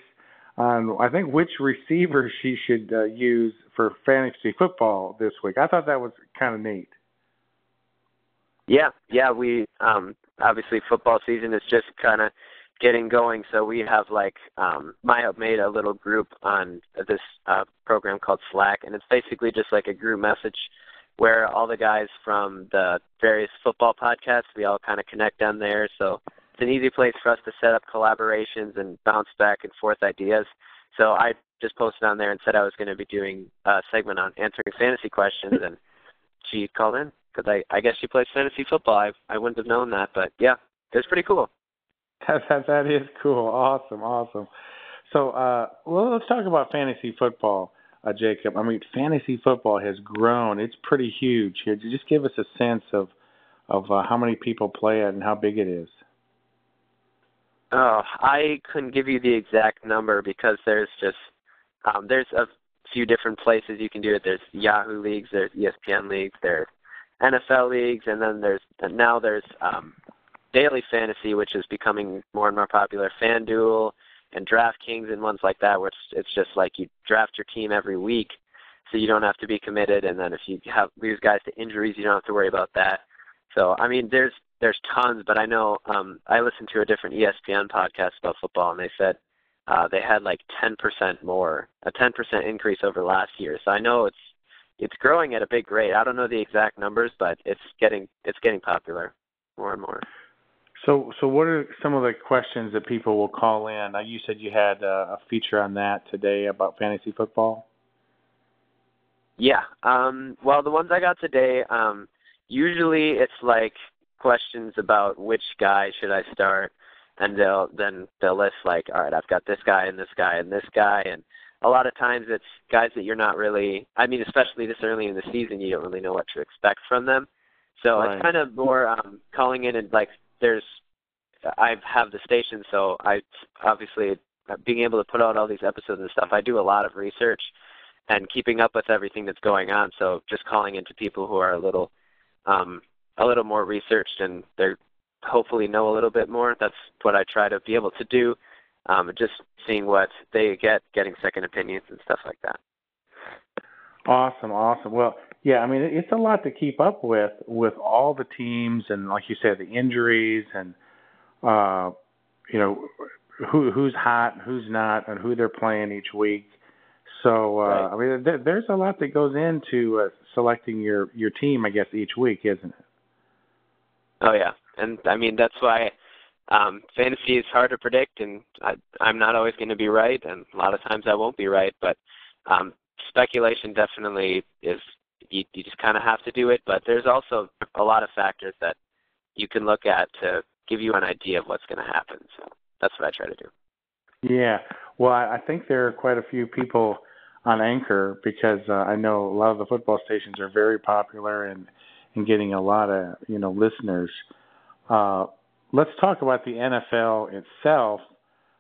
on, I think, which receiver she should uh, use for fantasy football this week. I thought that was kind of neat. Yeah, yeah, we um obviously football season is just kind of getting going, so we have like um Maya made a little group on this uh program called Slack and it's basically just like a group message where all the guys from the various football podcasts, we all kind of connect on there, so it's an easy place for us to set up collaborations and bounce back and forth ideas. So I just posted on there and said I was going to be doing a segment on answering fantasy questions and she called in because I I guess she plays fantasy football. I I wouldn't have known that, but yeah, it was pretty cool. *laughs* That that, that is cool. Awesome, awesome. So, uh, well, let's talk about fantasy football, uh, Jacob. I mean, fantasy football has grown. It's pretty huge here. Just give us a sense of of uh, how many people play it and how big it is. Oh, I couldn't give you the exact number because there's just um, there's a few different places you can do it. There's Yahoo leagues, there's ESPN leagues, there's NFL leagues, and then there's and now there's um, daily fantasy, which is becoming more and more popular. FanDuel and DraftKings and ones like that, where it's it's just like you draft your team every week, so you don't have to be committed. And then if you have lose guys to injuries, you don't have to worry about that. So I mean, there's there's tons, but I know um, I listened to a different ESPN podcast about football, and they said uh, they had like 10% more, a 10% increase over last year. So I know it's it's growing at a big rate. I don't know the exact numbers, but it's getting it's getting popular more and more. So, so what are some of the questions that people will call in? Uh, you said you had uh, a feature on that today about fantasy football. Yeah. Um, well, the ones I got today, um, usually it's like questions about which guy should I start, and they'll then they'll list like, all right, I've got this guy and this guy and this guy, and a lot of times it's guys that you're not really. I mean, especially this early in the season, you don't really know what to expect from them. So Right. it's kind of more um, calling in and like there's. I have the station, so I obviously being able to put out all these episodes and stuff. I do a lot of research and keeping up with everything that's going on. So just calling into people who are a little um a little more researched and they're hopefully know a little bit more. That's what I try to be able to do. Um just seeing what they get, getting second opinions and stuff like that. Awesome, awesome. Well, yeah, I mean it's a lot to keep up with with all the teams and like you said, the injuries and uh, you know who who's hot, who's not, and who they're playing each week. So uh, Right. I mean, there, there's a lot that goes into uh, selecting your your team, I guess, each week, isn't it? Oh yeah, and I mean that's why um, fantasy is hard to predict, and I, I'm not always going to be right, and a lot of times I won't be right. But um, speculation definitely is you, you just kind of have to do it. But there's also a lot of factors that you can look at to give you an idea of what's going to happen. So that's what I try to do. Yeah, well, I think there are quite a few people on Anchor because uh, I know a lot of the football stations are very popular and and getting a lot of you know listeners. Uh, let's talk about the NFL itself.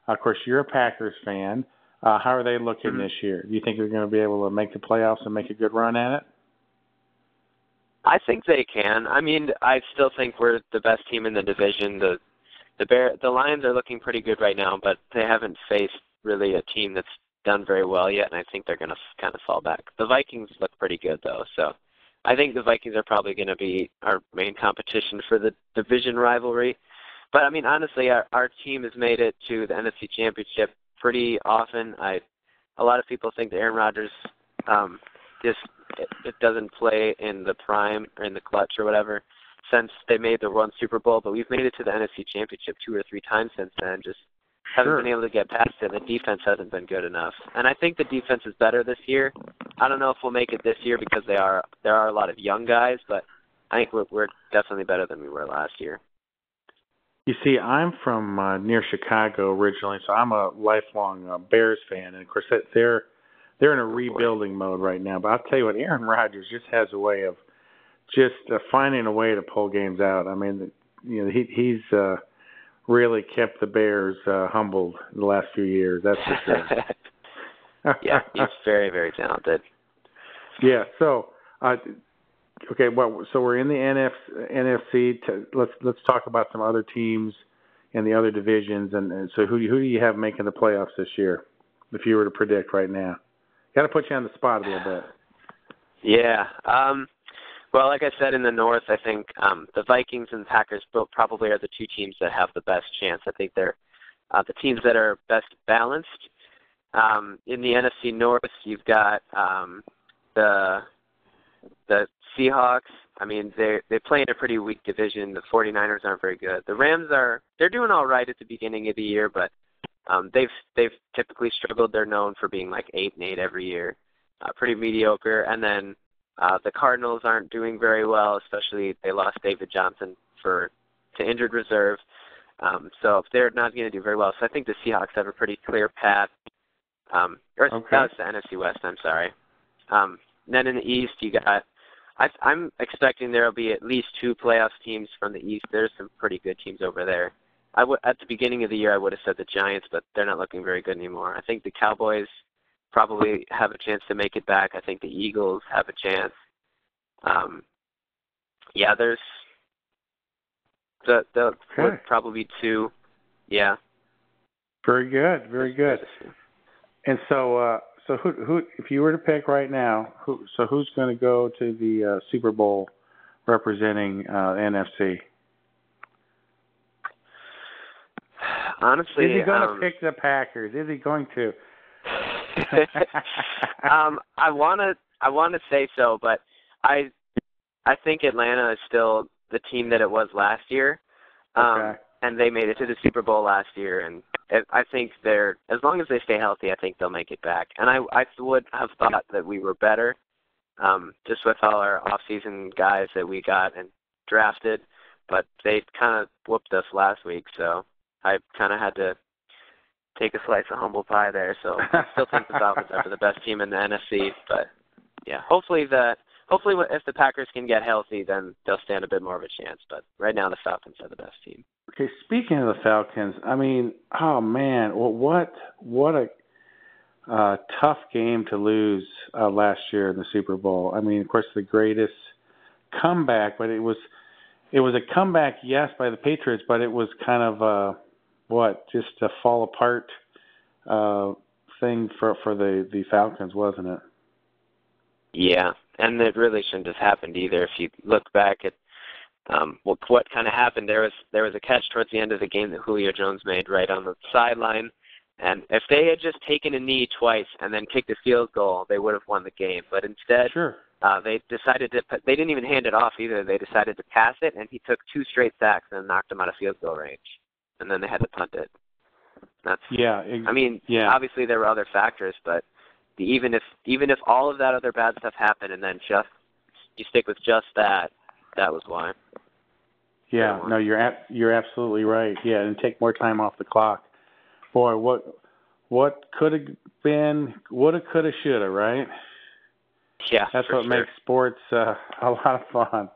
Of course, you're a Packers fan. Uh, how are they looking mm-hmm. this year? Do you think they're going to be able to make the playoffs and make a good run at it? I think they can. I mean, I still think we're the best team in the division. The the Bear the Lions are looking pretty good right now, but they haven't faced really a team that's done very well yet, and I think they're going to kind of fall back. The Vikings look pretty good though, so I think the Vikings are probably going to be our main competition for the division rivalry. But I mean, honestly, our our team has made it to the NFC Championship pretty often. I a lot of people think that Aaron Rodgers um, just it, it doesn't play in the prime or in the clutch or whatever since they made the one Super Bowl, but we've made it to the NFC Championship two or three times since then. Just haven't sure. been able to get past it. The defense hasn't been good enough, and I think the defense is better this year. I don't know if we'll make it this year because they are there are a lot of young guys, but I think we're, we're definitely better than we were last year. You see, I'm from uh, near Chicago originally, so I'm a lifelong uh, Bears fan, and of course they're they're in a rebuilding mode right now. But I'll tell you what, Aaron Rodgers just has a way of just uh, finding a way to pull games out. I mean, you know, he he's uh, really kept the Bears uh, humbled in the last few years. That's for sure. *laughs* yeah, he's very very talented. Yeah. So, uh, okay. Well, so we're in the NF, NFC. To, let's let's talk about some other teams and the other divisions. And, and so, who who do you have making the playoffs this year? If you were to predict right now, got to put you on the spot a little bit. Yeah. Um, well, like I said in the North, I think um, the Vikings and Packers probably are the two teams that have the best chance. I think they're uh, the teams that are best balanced. Um, in the NFC North, you've got um, the the Seahawks. I mean, they they play in a pretty weak division. The 49ers aren't very good. The Rams are they're doing all right at the beginning of the year, but um, they've they've typically struggled. They're known for being like eight and eight every year, uh, pretty mediocre. And then uh, the Cardinals aren't doing very well, especially they lost David Johnson for to injured reserve. Um, so they're not going to do very well. So I think the Seahawks have a pretty clear path. Um, or okay. that was the NFC West. I'm sorry. Um, then in the East, you got. I, I'm expecting there will be at least two playoff teams from the East. There's some pretty good teams over there. I w- at the beginning of the year, I would have said the Giants, but they're not looking very good anymore. I think the Cowboys probably have a chance to make it back. I think the Eagles have a chance. Um, yeah, there's the the okay. would probably two. Yeah. Very good. Very good. And so, uh, so who who if you were to pick right now, who so who's going to go to the uh, Super Bowl representing uh, NFC? Honestly, is he going um, to pick the Packers? Is he going to? *laughs* um, I want to I want to say so, but I I think Atlanta is still the team that it was last year. Um, okay. And they made it to the Super Bowl last year, and I think they're as long as they stay healthy, I think they'll make it back. And I I would have thought that we were better, um, just with all our off-season guys that we got and drafted, but they kind of whooped us last week, so I kind of had to take a slice of humble pie there. So I still think the Falcons are the best team in the NFC. But yeah, hopefully the hopefully if the Packers can get healthy, then they'll stand a bit more of a chance. But right now, the Falcons are the best team. Okay, speaking of the Falcons, I mean, oh man, well, what what a uh, tough game to lose uh, last year in the Super Bowl. I mean, of course, the greatest comeback, but it was it was a comeback, yes, by the Patriots, but it was kind of uh, what just a fall apart uh, thing for for the the Falcons, wasn't it? Yeah, and it really shouldn't have happened either. If you look back at um, what what kind of happened, there was there was a catch towards the end of the game that Julio Jones made right on the sideline, and if they had just taken a knee twice and then kicked a field goal, they would have won the game. But instead, sure. uh, they decided to. They didn't even hand it off either. They decided to pass it, and he took two straight sacks and knocked him out of field goal range, and then they had to punt it. That's yeah. Ex- I mean, yeah. obviously there were other factors, but even if even if all of that other bad stuff happened, and then just you stick with just that, that was why. Yeah, no, you're ab- you're absolutely right. Yeah, and take more time off the clock. Boy, what what could have been, woulda, coulda, shoulda, right? Yeah, That's what sure. makes sports uh, *laughs* a lot of fun.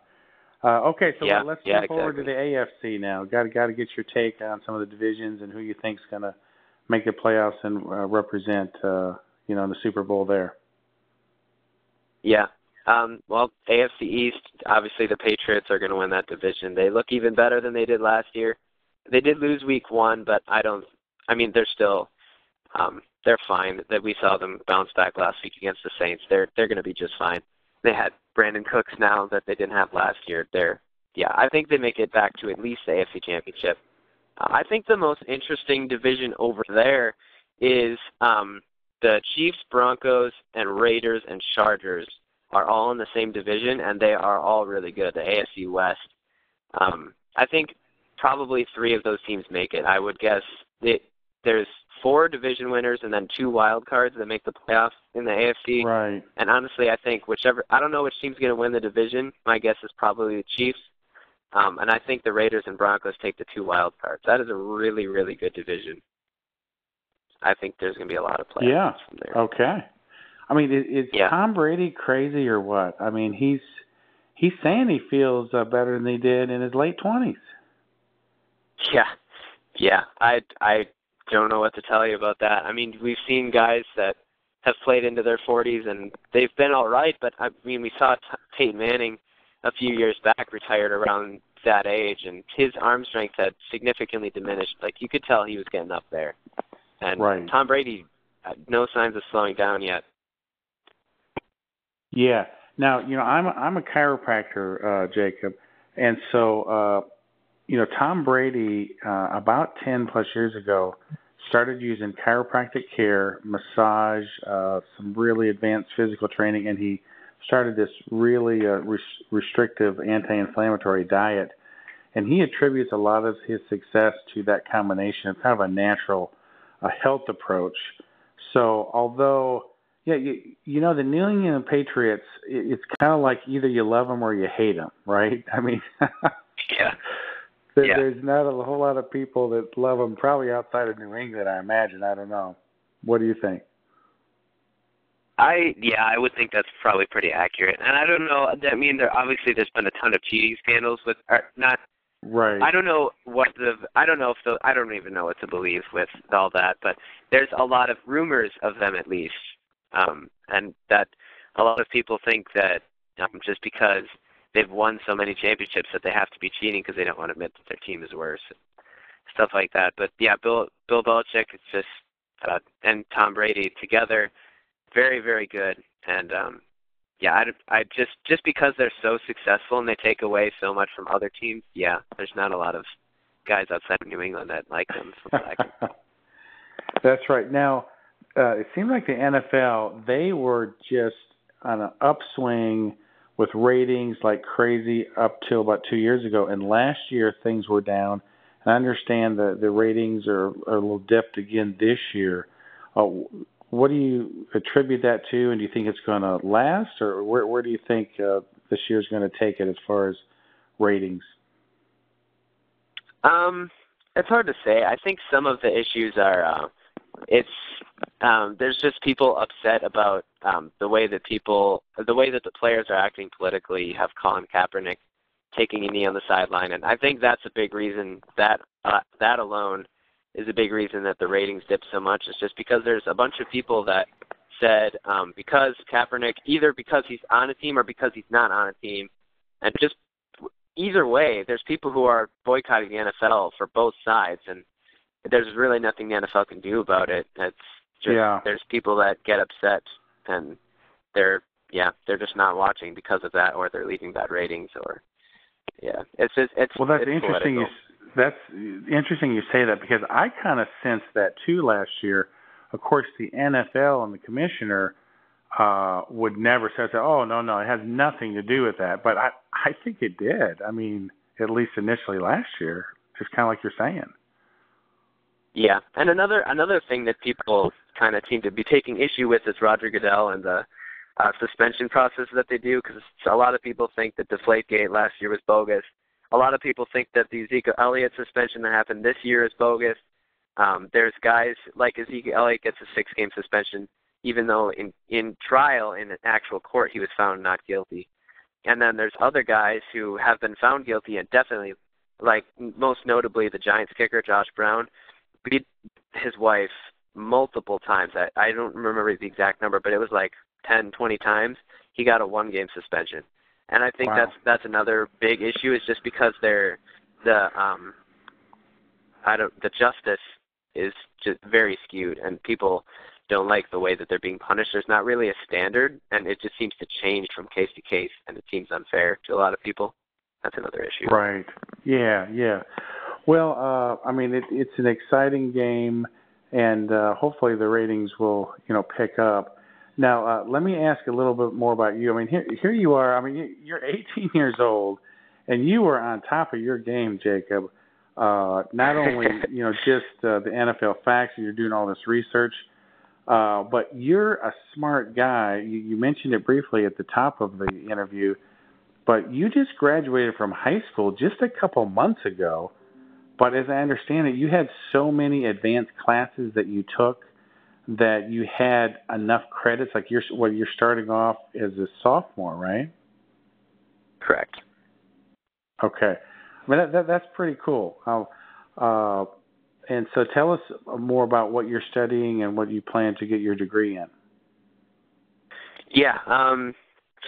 Uh, okay, so Yeah, let's yeah, jump over to the AFC now. Got got to get your take on some of the divisions and who you think's going to make the playoffs and uh, represent, uh, you know, in the Super Bowl there. Yeah. Um, well, AFC East, obviously the Patriots are going to win that division. They look even better than they did last year. They did lose week one, but I don't. I mean, they're still. Um, they're fine. That we saw them bounce back last week against the Saints. They're they're going to be just fine. They had Brandin Cooks now that they didn't have last year. They're yeah. I think they make it back to at least the AFC Championship. Uh, I think the most interesting division over there is um, the Chiefs, Broncos, and Raiders and Chargers are all in the same division, and they are all really good. The AFC West. Um, I think probably three of those teams make it. I would guess that there's four division winners and then two wild cards that make the playoffs in the AFC. Right. And honestly, I think whichever I don't know which team's going to win the division. My guess is probably the Chiefs. Um, and I think the Raiders and Broncos take the two wild cards. That is a really, really good division. I think there's going to be a lot of playoffs Yeah. from there. Okay. I mean, is, is Yeah. Tom Brady crazy or what? I mean, he's he's saying he feels uh, better than he did in his late twenties. Yeah, yeah. I I don't know what to tell you about that. I mean, we've seen guys that have played into their 40s and they've been all right, but I mean, we saw T- Peyton Manning a few years back retired around that age, and his arm strength had significantly diminished. Like you could tell he was getting up there. And Right. Tom Brady, uh, no signs of slowing down yet. Yeah. Now, you know, I'm a, I'm a chiropractor, uh, Jacob, and so uh, you know, Tom Brady uh, about ten plus years ago started using chiropractic care, massage, uh, some really advanced physical training, and he started this really uh, res- restrictive anti-inflammatory diet. And he attributes a lot of his success to that combination of kind of a natural uh, health approach. So, although yeah, you, you know the New England Patriots. it- It's kind of like either you love them or you hate them, right? *laughs* I mean, Yeah. *laughs* there, Yeah. there's not a whole lot of people that love them. Probably outside of New England, I imagine. I don't know. What do you think? I yeah, I would think that's probably pretty accurate. And I don't know. I mean, there obviously there's been a ton of cheating scandals with, or not Right. I don't know what the I don't know if the I don't even know what to believe with all that, but there's a lot of rumors of them at least, um, and that a lot of people think that um, just because they've won so many championships that they have to be cheating because they don't want to admit that their team is worse, stuff like that. But yeah, Bill Bill Belichick is just uh, and Tom Brady together, very very good, and um, yeah, I, I just just because they're so successful and they take away so much from other teams. Yeah, there's not a lot of guys outside of New England that like them. From what I can- *laughs* That's right. Now, uh, it seemed like the NFL they were just on an upswing with ratings like crazy up till about two years ago, and last year things were down. And I understand the the ratings are, are a little dipped again this year. Uh, what do you attribute that to, and do you think it's going to last, or where where do you think uh, this year's going to take it as far as ratings? Um, it's hard to say. I think some of the issues are uh, it's um, there's just people upset about um, the way that people the way that the players are acting politically. You have Colin Kaepernick taking a knee on the sideline, and I think that's a big reason that uh, that alone is a big reason that the ratings dipped so much. Is just because there's a bunch of people that said um, because Kaepernick either because he's on a team or because he's not on a team, and just either way, there's people who are boycotting the NFL for both sides, and there's really nothing the NFL can do about it. It's just Yeah. there's people that get upset, and they're yeah they're just not watching because of that, or they're leaving bad ratings, or yeah, it's just it's Well, that's it's interesting. Political. That's interesting you say that because I kind of sensed that too last year. Of course, the NFL and the commissioner uh, would never say, "Oh no, no, it has nothing to do with that." But I, I think it did. I mean, at least initially last year, just kind of like you're saying. Yeah, and another another thing that people kind of seem to be taking issue with is Roger Goodell and the uh, suspension process that they do, because a lot of people think that Deflategate last year was bogus. A lot of people think that the Ezekiel Elliott suspension that happened this year is bogus. Um, there's guys like Ezekiel Elliott gets a six-game suspension, even though in in trial in an actual court he was found not guilty. And then there's other guys who have been found guilty and definitely, like most notably the Giants kicker Josh Brown, beat his wife multiple times. I, I don't remember the exact number, but it was like 10, 20 times. He got a one-game suspension, and I think Wow. that's that's another big issue. Is just because they're the um, I don't the justice is just very skewed, and people don't like the way that they're being punished. There's not really a standard, and it just seems to change from case to case, and it seems unfair to a lot of people. That's another issue. Right. Yeah. Yeah. Well, uh, I mean, it, it's an exciting game, and uh, hopefully the ratings will, you know, pick up. Now, uh, let me ask a little bit more about you. I mean, here, here you are. I mean, you- you're 18 years old, and you were on top of your game, Jacob. Uh, not only, *laughs* you know, just uh, the NFL facts, and you're doing all this research, uh, but you're a smart guy. You, you mentioned it briefly at the top of the interview but you just graduated from high school just a couple months ago. But as I understand it, you had so many advanced classes that you took that you had enough credits. Like you're, well, you're starting off as a sophomore, right? Correct. Okay. I mean, that, that, that's pretty cool. How, uh, and so tell us more about what you're studying and what you plan to get your degree in. Yeah. Um,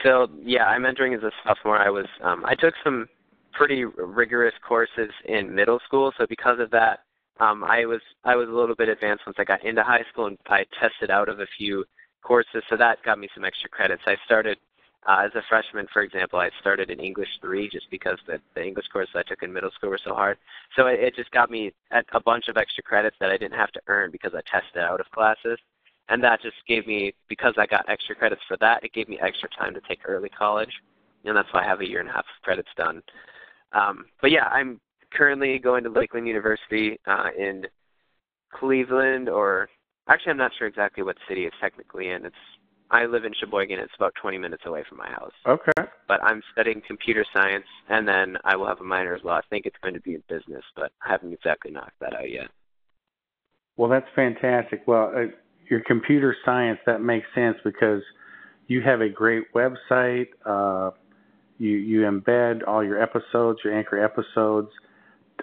so yeah, I'm entering as a sophomore. I was um, I took some pretty rigorous courses in middle school, so because of that, um, I was I was a little bit advanced once I got into high school, and I tested out of a few courses, so that got me some extra credits. I started uh, as a freshman, for example, I started in English three just because the, the English courses I took in middle school were so hard. So it, it just got me a, a bunch of extra credits that I didn't have to earn because I tested out of classes and that just gave me because I got extra credits for that. It gave me extra time to take early college, and that's why I have a year and a half of credits done. Um, but yeah, I'm currently going to Lakeland University uh, in Cleveland, or actually, I'm not sure exactly what city it's technically in. It's I live in Sheboygan. It's about 20 minutes away from my house. Okay. But I'm studying computer science, and then I will have a minor as well. I think it's going to be in business, but I haven't exactly knocked that out yet. Well, that's fantastic. Well, uh, your computer science that makes sense because you have a great website. Uh, you you embed all your episodes, your anchor episodes.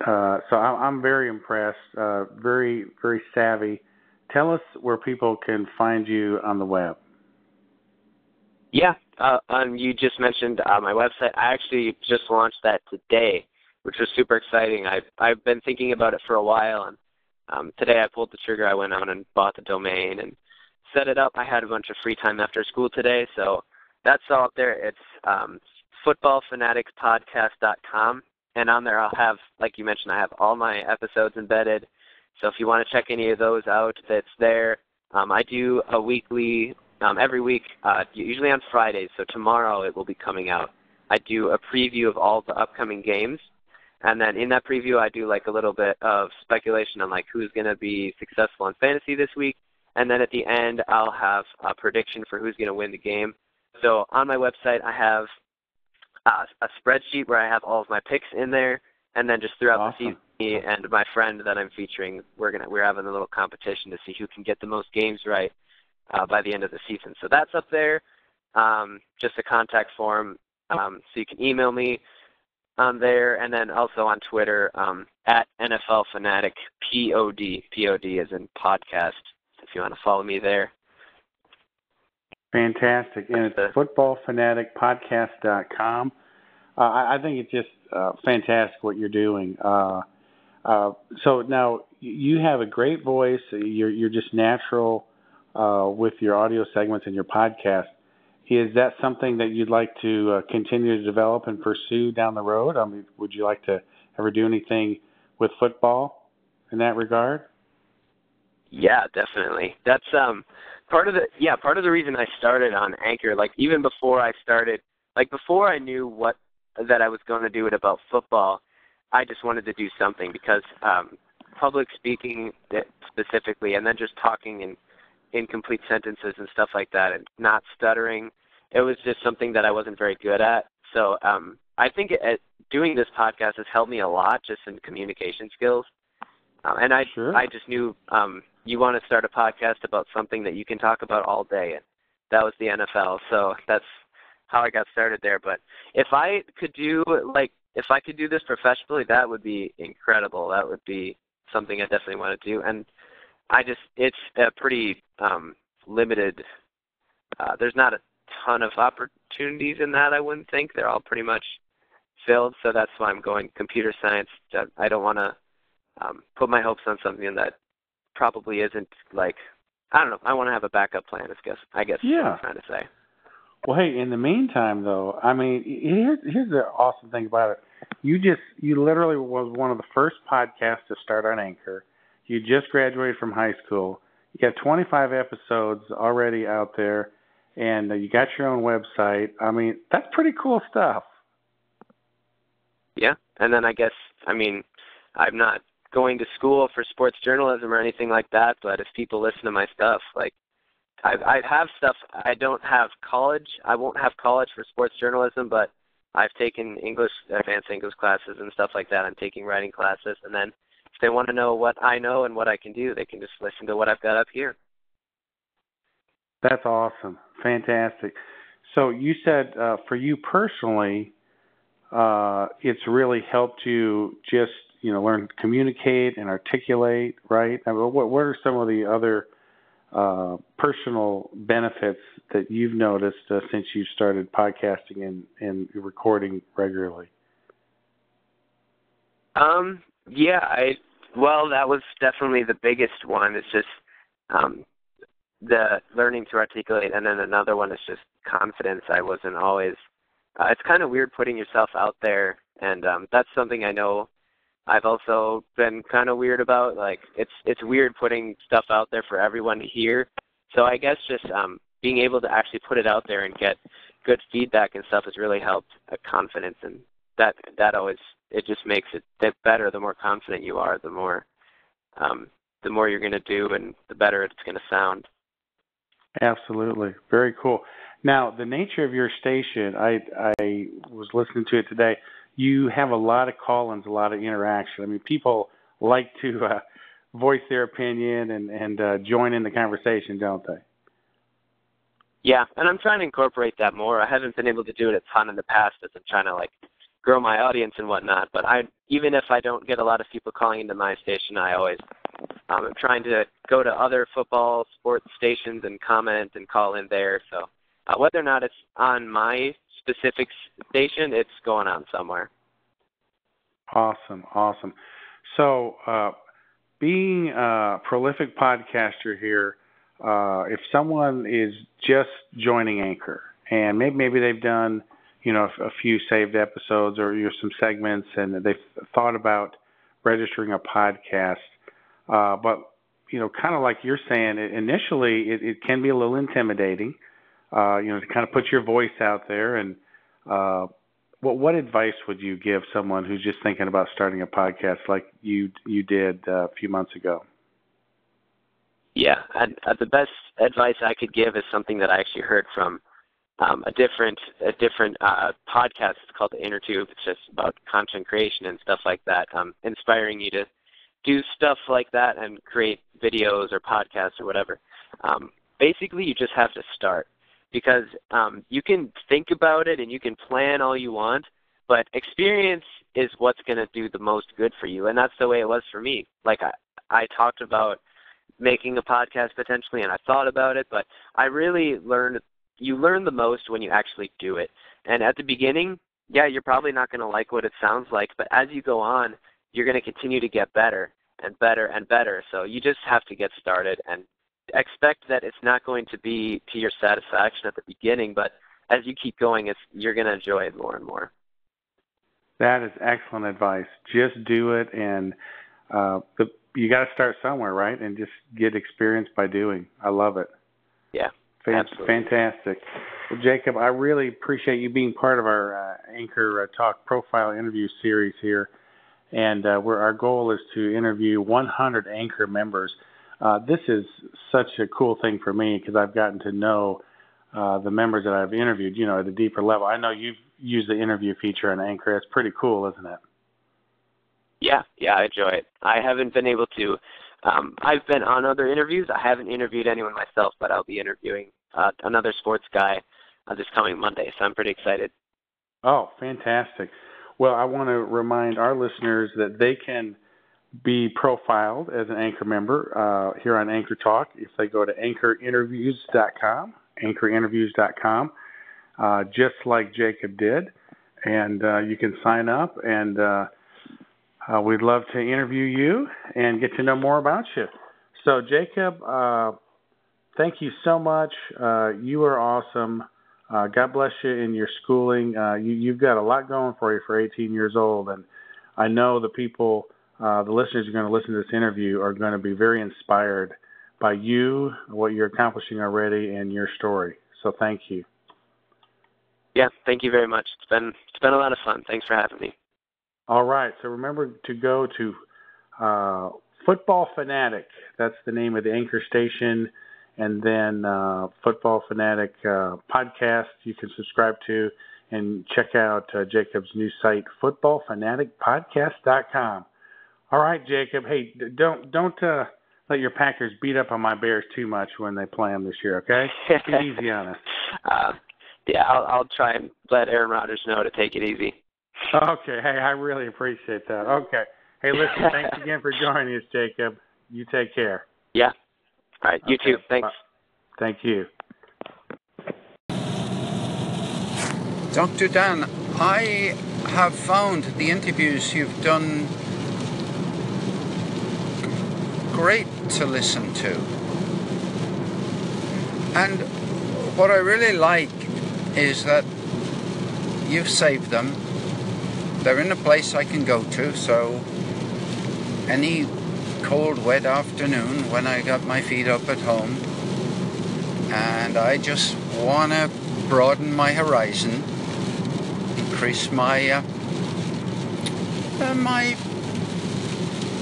Uh, so I'm, very impressed. Uh, very very savvy. Tell us where people can find you on the web. Yeah, uh, um, you just mentioned uh, my website. I actually just launched that today, which was super exciting. I I've been thinking about it for a while, and um, today I pulled the trigger. I went out and bought the domain and set it up. I had a bunch of free time after school today, so that's all up there. It's um, footballfanaticspodcast.com, and on there I'll have, like you mentioned, I have all my episodes embedded. So if you want to check any of those out, that's there. Um, I do a weekly, um, every week, uh, usually on Fridays. So tomorrow it will be coming out. I do a preview of all the upcoming games, and then in that preview I do like a little bit of speculation on like who's going to be successful in fantasy this week, and then at the end I'll have a prediction for who's going to win the game. So on my website I have uh, a spreadsheet where I have all of my picks in there, and then just throughout Awesome. the season, me and my friend that I'm featuring, we're gonna we're having a little competition to see who can get the most games right uh, by the end of the season. So that's up there. Um, just a contact form, um, so you can email me on there, and then also on Twitter um, at NFL Fanatic Pod Pod as in podcast. If you want to follow me there. Fantastic. And it's footballfanaticpodcast.com. Uh, I, I think it's just uh, fantastic what you're doing. Uh, uh, so now you have a great voice. You're, you're just natural uh, with your audio segments and your podcast. Is that something that you'd like to uh, continue to develop and pursue down the road? I mean, would you like to ever do anything with football in that regard? Yeah, definitely. That's um part of the yeah part of the reason I started on Anchor, like even before I started, like before I knew what that I was going to do it about football, I just wanted to do something because um, public speaking specifically, and then just talking in incomplete sentences and stuff like that, and not stuttering. It was just something that I wasn't very good at. So um, I think it, doing this podcast has helped me a lot just in communication skills. Um, and I sure. I just knew um, you want to start a podcast about something that you can talk about all day, and that was the NFL. So that's how I got started there. But if I could do like if I could do this professionally, that would be incredible. That would be something I definitely want to do. And I just it's a pretty um, limited. Uh, there's not a ton of opportunities in that. I wouldn't think they're all pretty much filled. So that's why I'm going computer science. I don't want to um, put my hopes on something that probably isn't like I don't know. I want to have a backup plan. I guess I guess yeah. I'm trying to say. Well, hey, in the meantime, though, I mean, here's here's the awesome thing about it. You just you literally was one of the first podcasts to start on Anchor. You just graduated from high school. You got 25 episodes already out there, and you got your own website. I mean, that's pretty cool stuff. Yeah, and then I guess I mean, I'm not going to school for sports journalism or anything like that, but if people listen to my stuff, like I, I have stuff. I don't have college. I won't have college for sports journalism, but I've taken English, advanced English classes and stuff like that. I'm taking writing classes, and then if they want to know what I know and what I can do, they can just listen to what I've got up here. That's awesome, fantastic. So you said uh, for you personally, uh, it's really helped you just you know learn to communicate and articulate, right? I mean, what what are some of the other uh, personal benefits that you've noticed uh, since you started podcasting and, and recording regularly? Um, yeah, I well, that was definitely the biggest one. It's just um, the learning to articulate, and then another one is just confidence. I wasn't always. Uh, it's kind of weird putting yourself out there, and um, that's something I know I've also been kind of weird about. Like it's it's weird putting stuff out there for everyone to hear. So I guess just um, being able to actually put it out there and get good feedback and stuff has really helped uh, confidence, and that that always it just makes it better. The more confident you are, the more um, the more you're going to do, and the better it's going to sound. Absolutely, very cool. Now, the nature of your station, I I was listening to it today you have a lot of call-ins, a lot of interaction. I mean, people like to uh, voice their opinion and and uh, join in the conversation, don't they? Yeah, and I'm trying to incorporate that more. I haven't been able to do it a ton in the past as I'm trying to like grow my audience and whatnot. But I, even if I don't get a lot of people calling into my station, I always um, I'm trying to go to other football sports stations and comment and call in there. So uh, whether or not it's on my specific station, it's going on somewhere. Awesome, awesome. So, uh, being a prolific podcaster here, uh, if someone is just joining Anchor and maybe maybe they've done you know a few saved episodes or you know, some segments and they've thought about registering a podcast, uh, but you know, kind of like you're saying, initially it, it can be a little intimidating uh, you know, to kind of put your voice out there. And uh, what what advice would you give someone who's just thinking about starting a podcast like you you did uh, a few months ago? Yeah, uh, the best advice I could give is something that I actually heard from um, a different a different uh, podcast. It's called the Inner Tube. It's just about content creation and stuff like that, um, inspiring you to do stuff like that and create videos or podcasts or whatever. Um, basically, you just have to start because um, you can think about it and you can plan all you want, but experience is what's going to do the most good for you, and that's the way it was for me. Like I, I talked about making a podcast potentially, and I thought about it, but I really learned. You learn the most when you actually do it, and at the beginning, yeah, you're probably not going to like what it sounds like, but as you go on, you're going to continue to get better and better and better. So you just have to get started and expect that it's not going to be to your satisfaction at the beginning, but as you keep going, it's you're going to enjoy it more and more. That is excellent advice. Just do it, and uh, the, you got to start somewhere, right? And just get experience by doing. I love it. Yeah. Fan-. Fantastic. Well, Jacob, I really appreciate you being part of our uh, Anchor uh, Talk profile interview series here. And uh, where our goal is to interview 100 Anchor members. Uh, this is such a cool thing for me because I've gotten to know uh, the members that I've interviewed, you know, at a deeper level. I know you've used the interview feature on Anchor. It's pretty cool, isn't it? Yeah, yeah, I enjoy it. I haven't been able to. Um, I've been on other interviews. I haven't interviewed anyone myself, but I'll be interviewing uh, another sports guy uh, this coming Monday, so I'm pretty excited. Oh, fantastic. Well, I want to remind our listeners that they can be profiled as an Anchor member uh, here on Anchor Talk if they go to anchorinterviews.com, anchorinterviews.com, uh, just like Jacob did. And uh, you can sign up, and uh, uh, we'd love to interview you and get to know more about you. So, Jacob, uh, thank you so much. You are awesome. God bless you in your schooling. You, you've got a lot going for you for 18 years old, and I know the people, uh, the listeners who are going to listen to this interview are going to be very inspired by you, what you're accomplishing already, and your story. So thank you. Yeah, thank you very much. It's been it's been a lot of fun. Thanks for having me. All right. So remember to go to uh, Football Fanatic. That's the name of the anchor station. And then uh, Football Fanatic uh, podcast you can subscribe to and check out uh, Jacob's new site, footballfanaticpodcast.com. All right, Jacob. Hey, don't don't uh, let your Packers beat up on my Bears too much when they play them this year. Okay, be easy on us. *laughs* Uh, yeah, I'll I'll try and let Aaron Rodgers know to take it easy. Okay. Hey, I really appreciate that. Okay. Hey, listen. thanks *laughs* again for joining us, Jacob. You take care. Yeah. All right. You Okay, too. Thanks. bye. Thank you. Dr. Dan, I have found the interviews you've done great to listen to. And what I really like is that you've saved them. They're in a place I can go to, so any cold, wet afternoon when I got my feet up at home and I just want to broaden my horizon, increase my uh, uh, my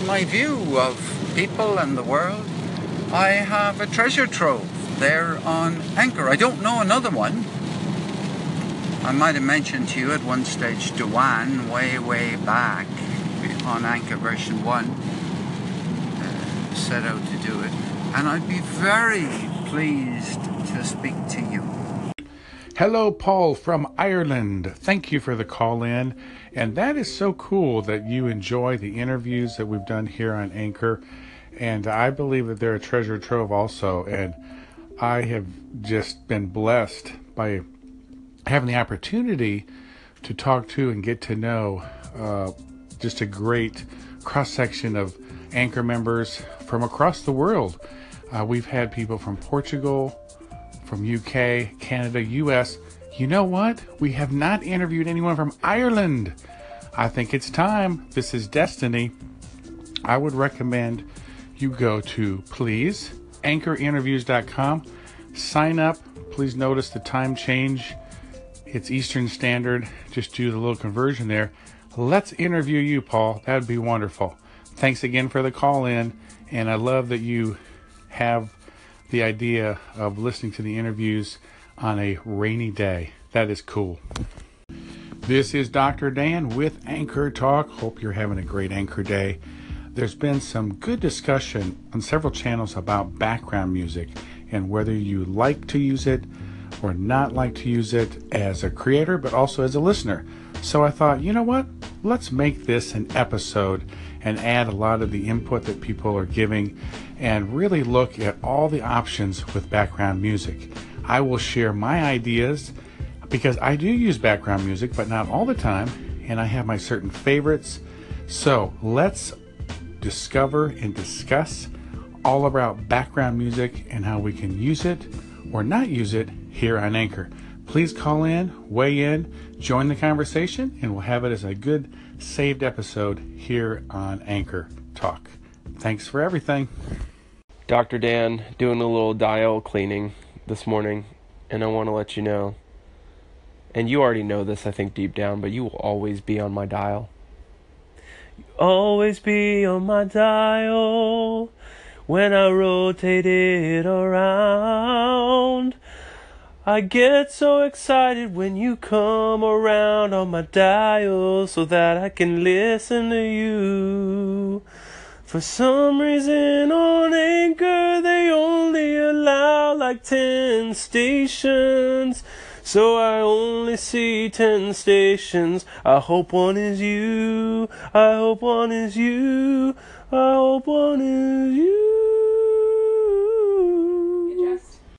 my view of people and the world. I have a treasure trove there on Anchor. I don't know another one. I might have mentioned to you at one stage Duane way way back on Anchor version one. Uh, set out to do it, and I'd be very pleased to speak to you. Hello, Paul from Ireland. Thank you for the call in. And that is so cool that you enjoy the interviews that we've done here on Anchor. And I believe that they're a treasure trove also. And I have just been blessed by having the opportunity to talk to and get to know uh, just a great cross section of Anchor members from across the world. Uh, we've had people from Portugal, from UK, Canada, US. You know what? We have not interviewed anyone from Ireland. I think it's time. This is destiny. I would recommend you go to please anchorinterviews.com. Sign up. Please notice the time change. It's Eastern Standard. Just do the little conversion there. Let's interview you, Paul. That'd be wonderful. Thanks again for the call in. And I love that you have the idea of listening to the interviews on a rainy day. That is cool. This is Dr. Dan with Anchor Talk. Hope you're having a great Anchor Day. There's been some good discussion on several channels about background music and whether you like to use it or not like to use it as a creator, but also as a listener. So I thought, you know what? Let's make this an episode and add a lot of the input that people are giving and really look at all the options with background music. I will share my ideas because I do use background music, but not all the time, and I have my certain favorites. So let's discover and discuss all about background music and how we can use it or not use it here on Anchor. Please call in, weigh in, join the conversation, and we'll have it as a good saved episode here on Anchor Talk. Thanks for everything. Dr. Dan doing a little dial cleaning. This morning, and I want to let you know. And you already know this, I think, deep down, but you will always be on my dial. You always be on my dial when I rotate it around. I get so excited when you come around on my dial so that I can listen to you. For some reason on Anchor they only allow like 10 stations. So I only see 10 stations. I hope one is you. I hope one is you. I hope one is you.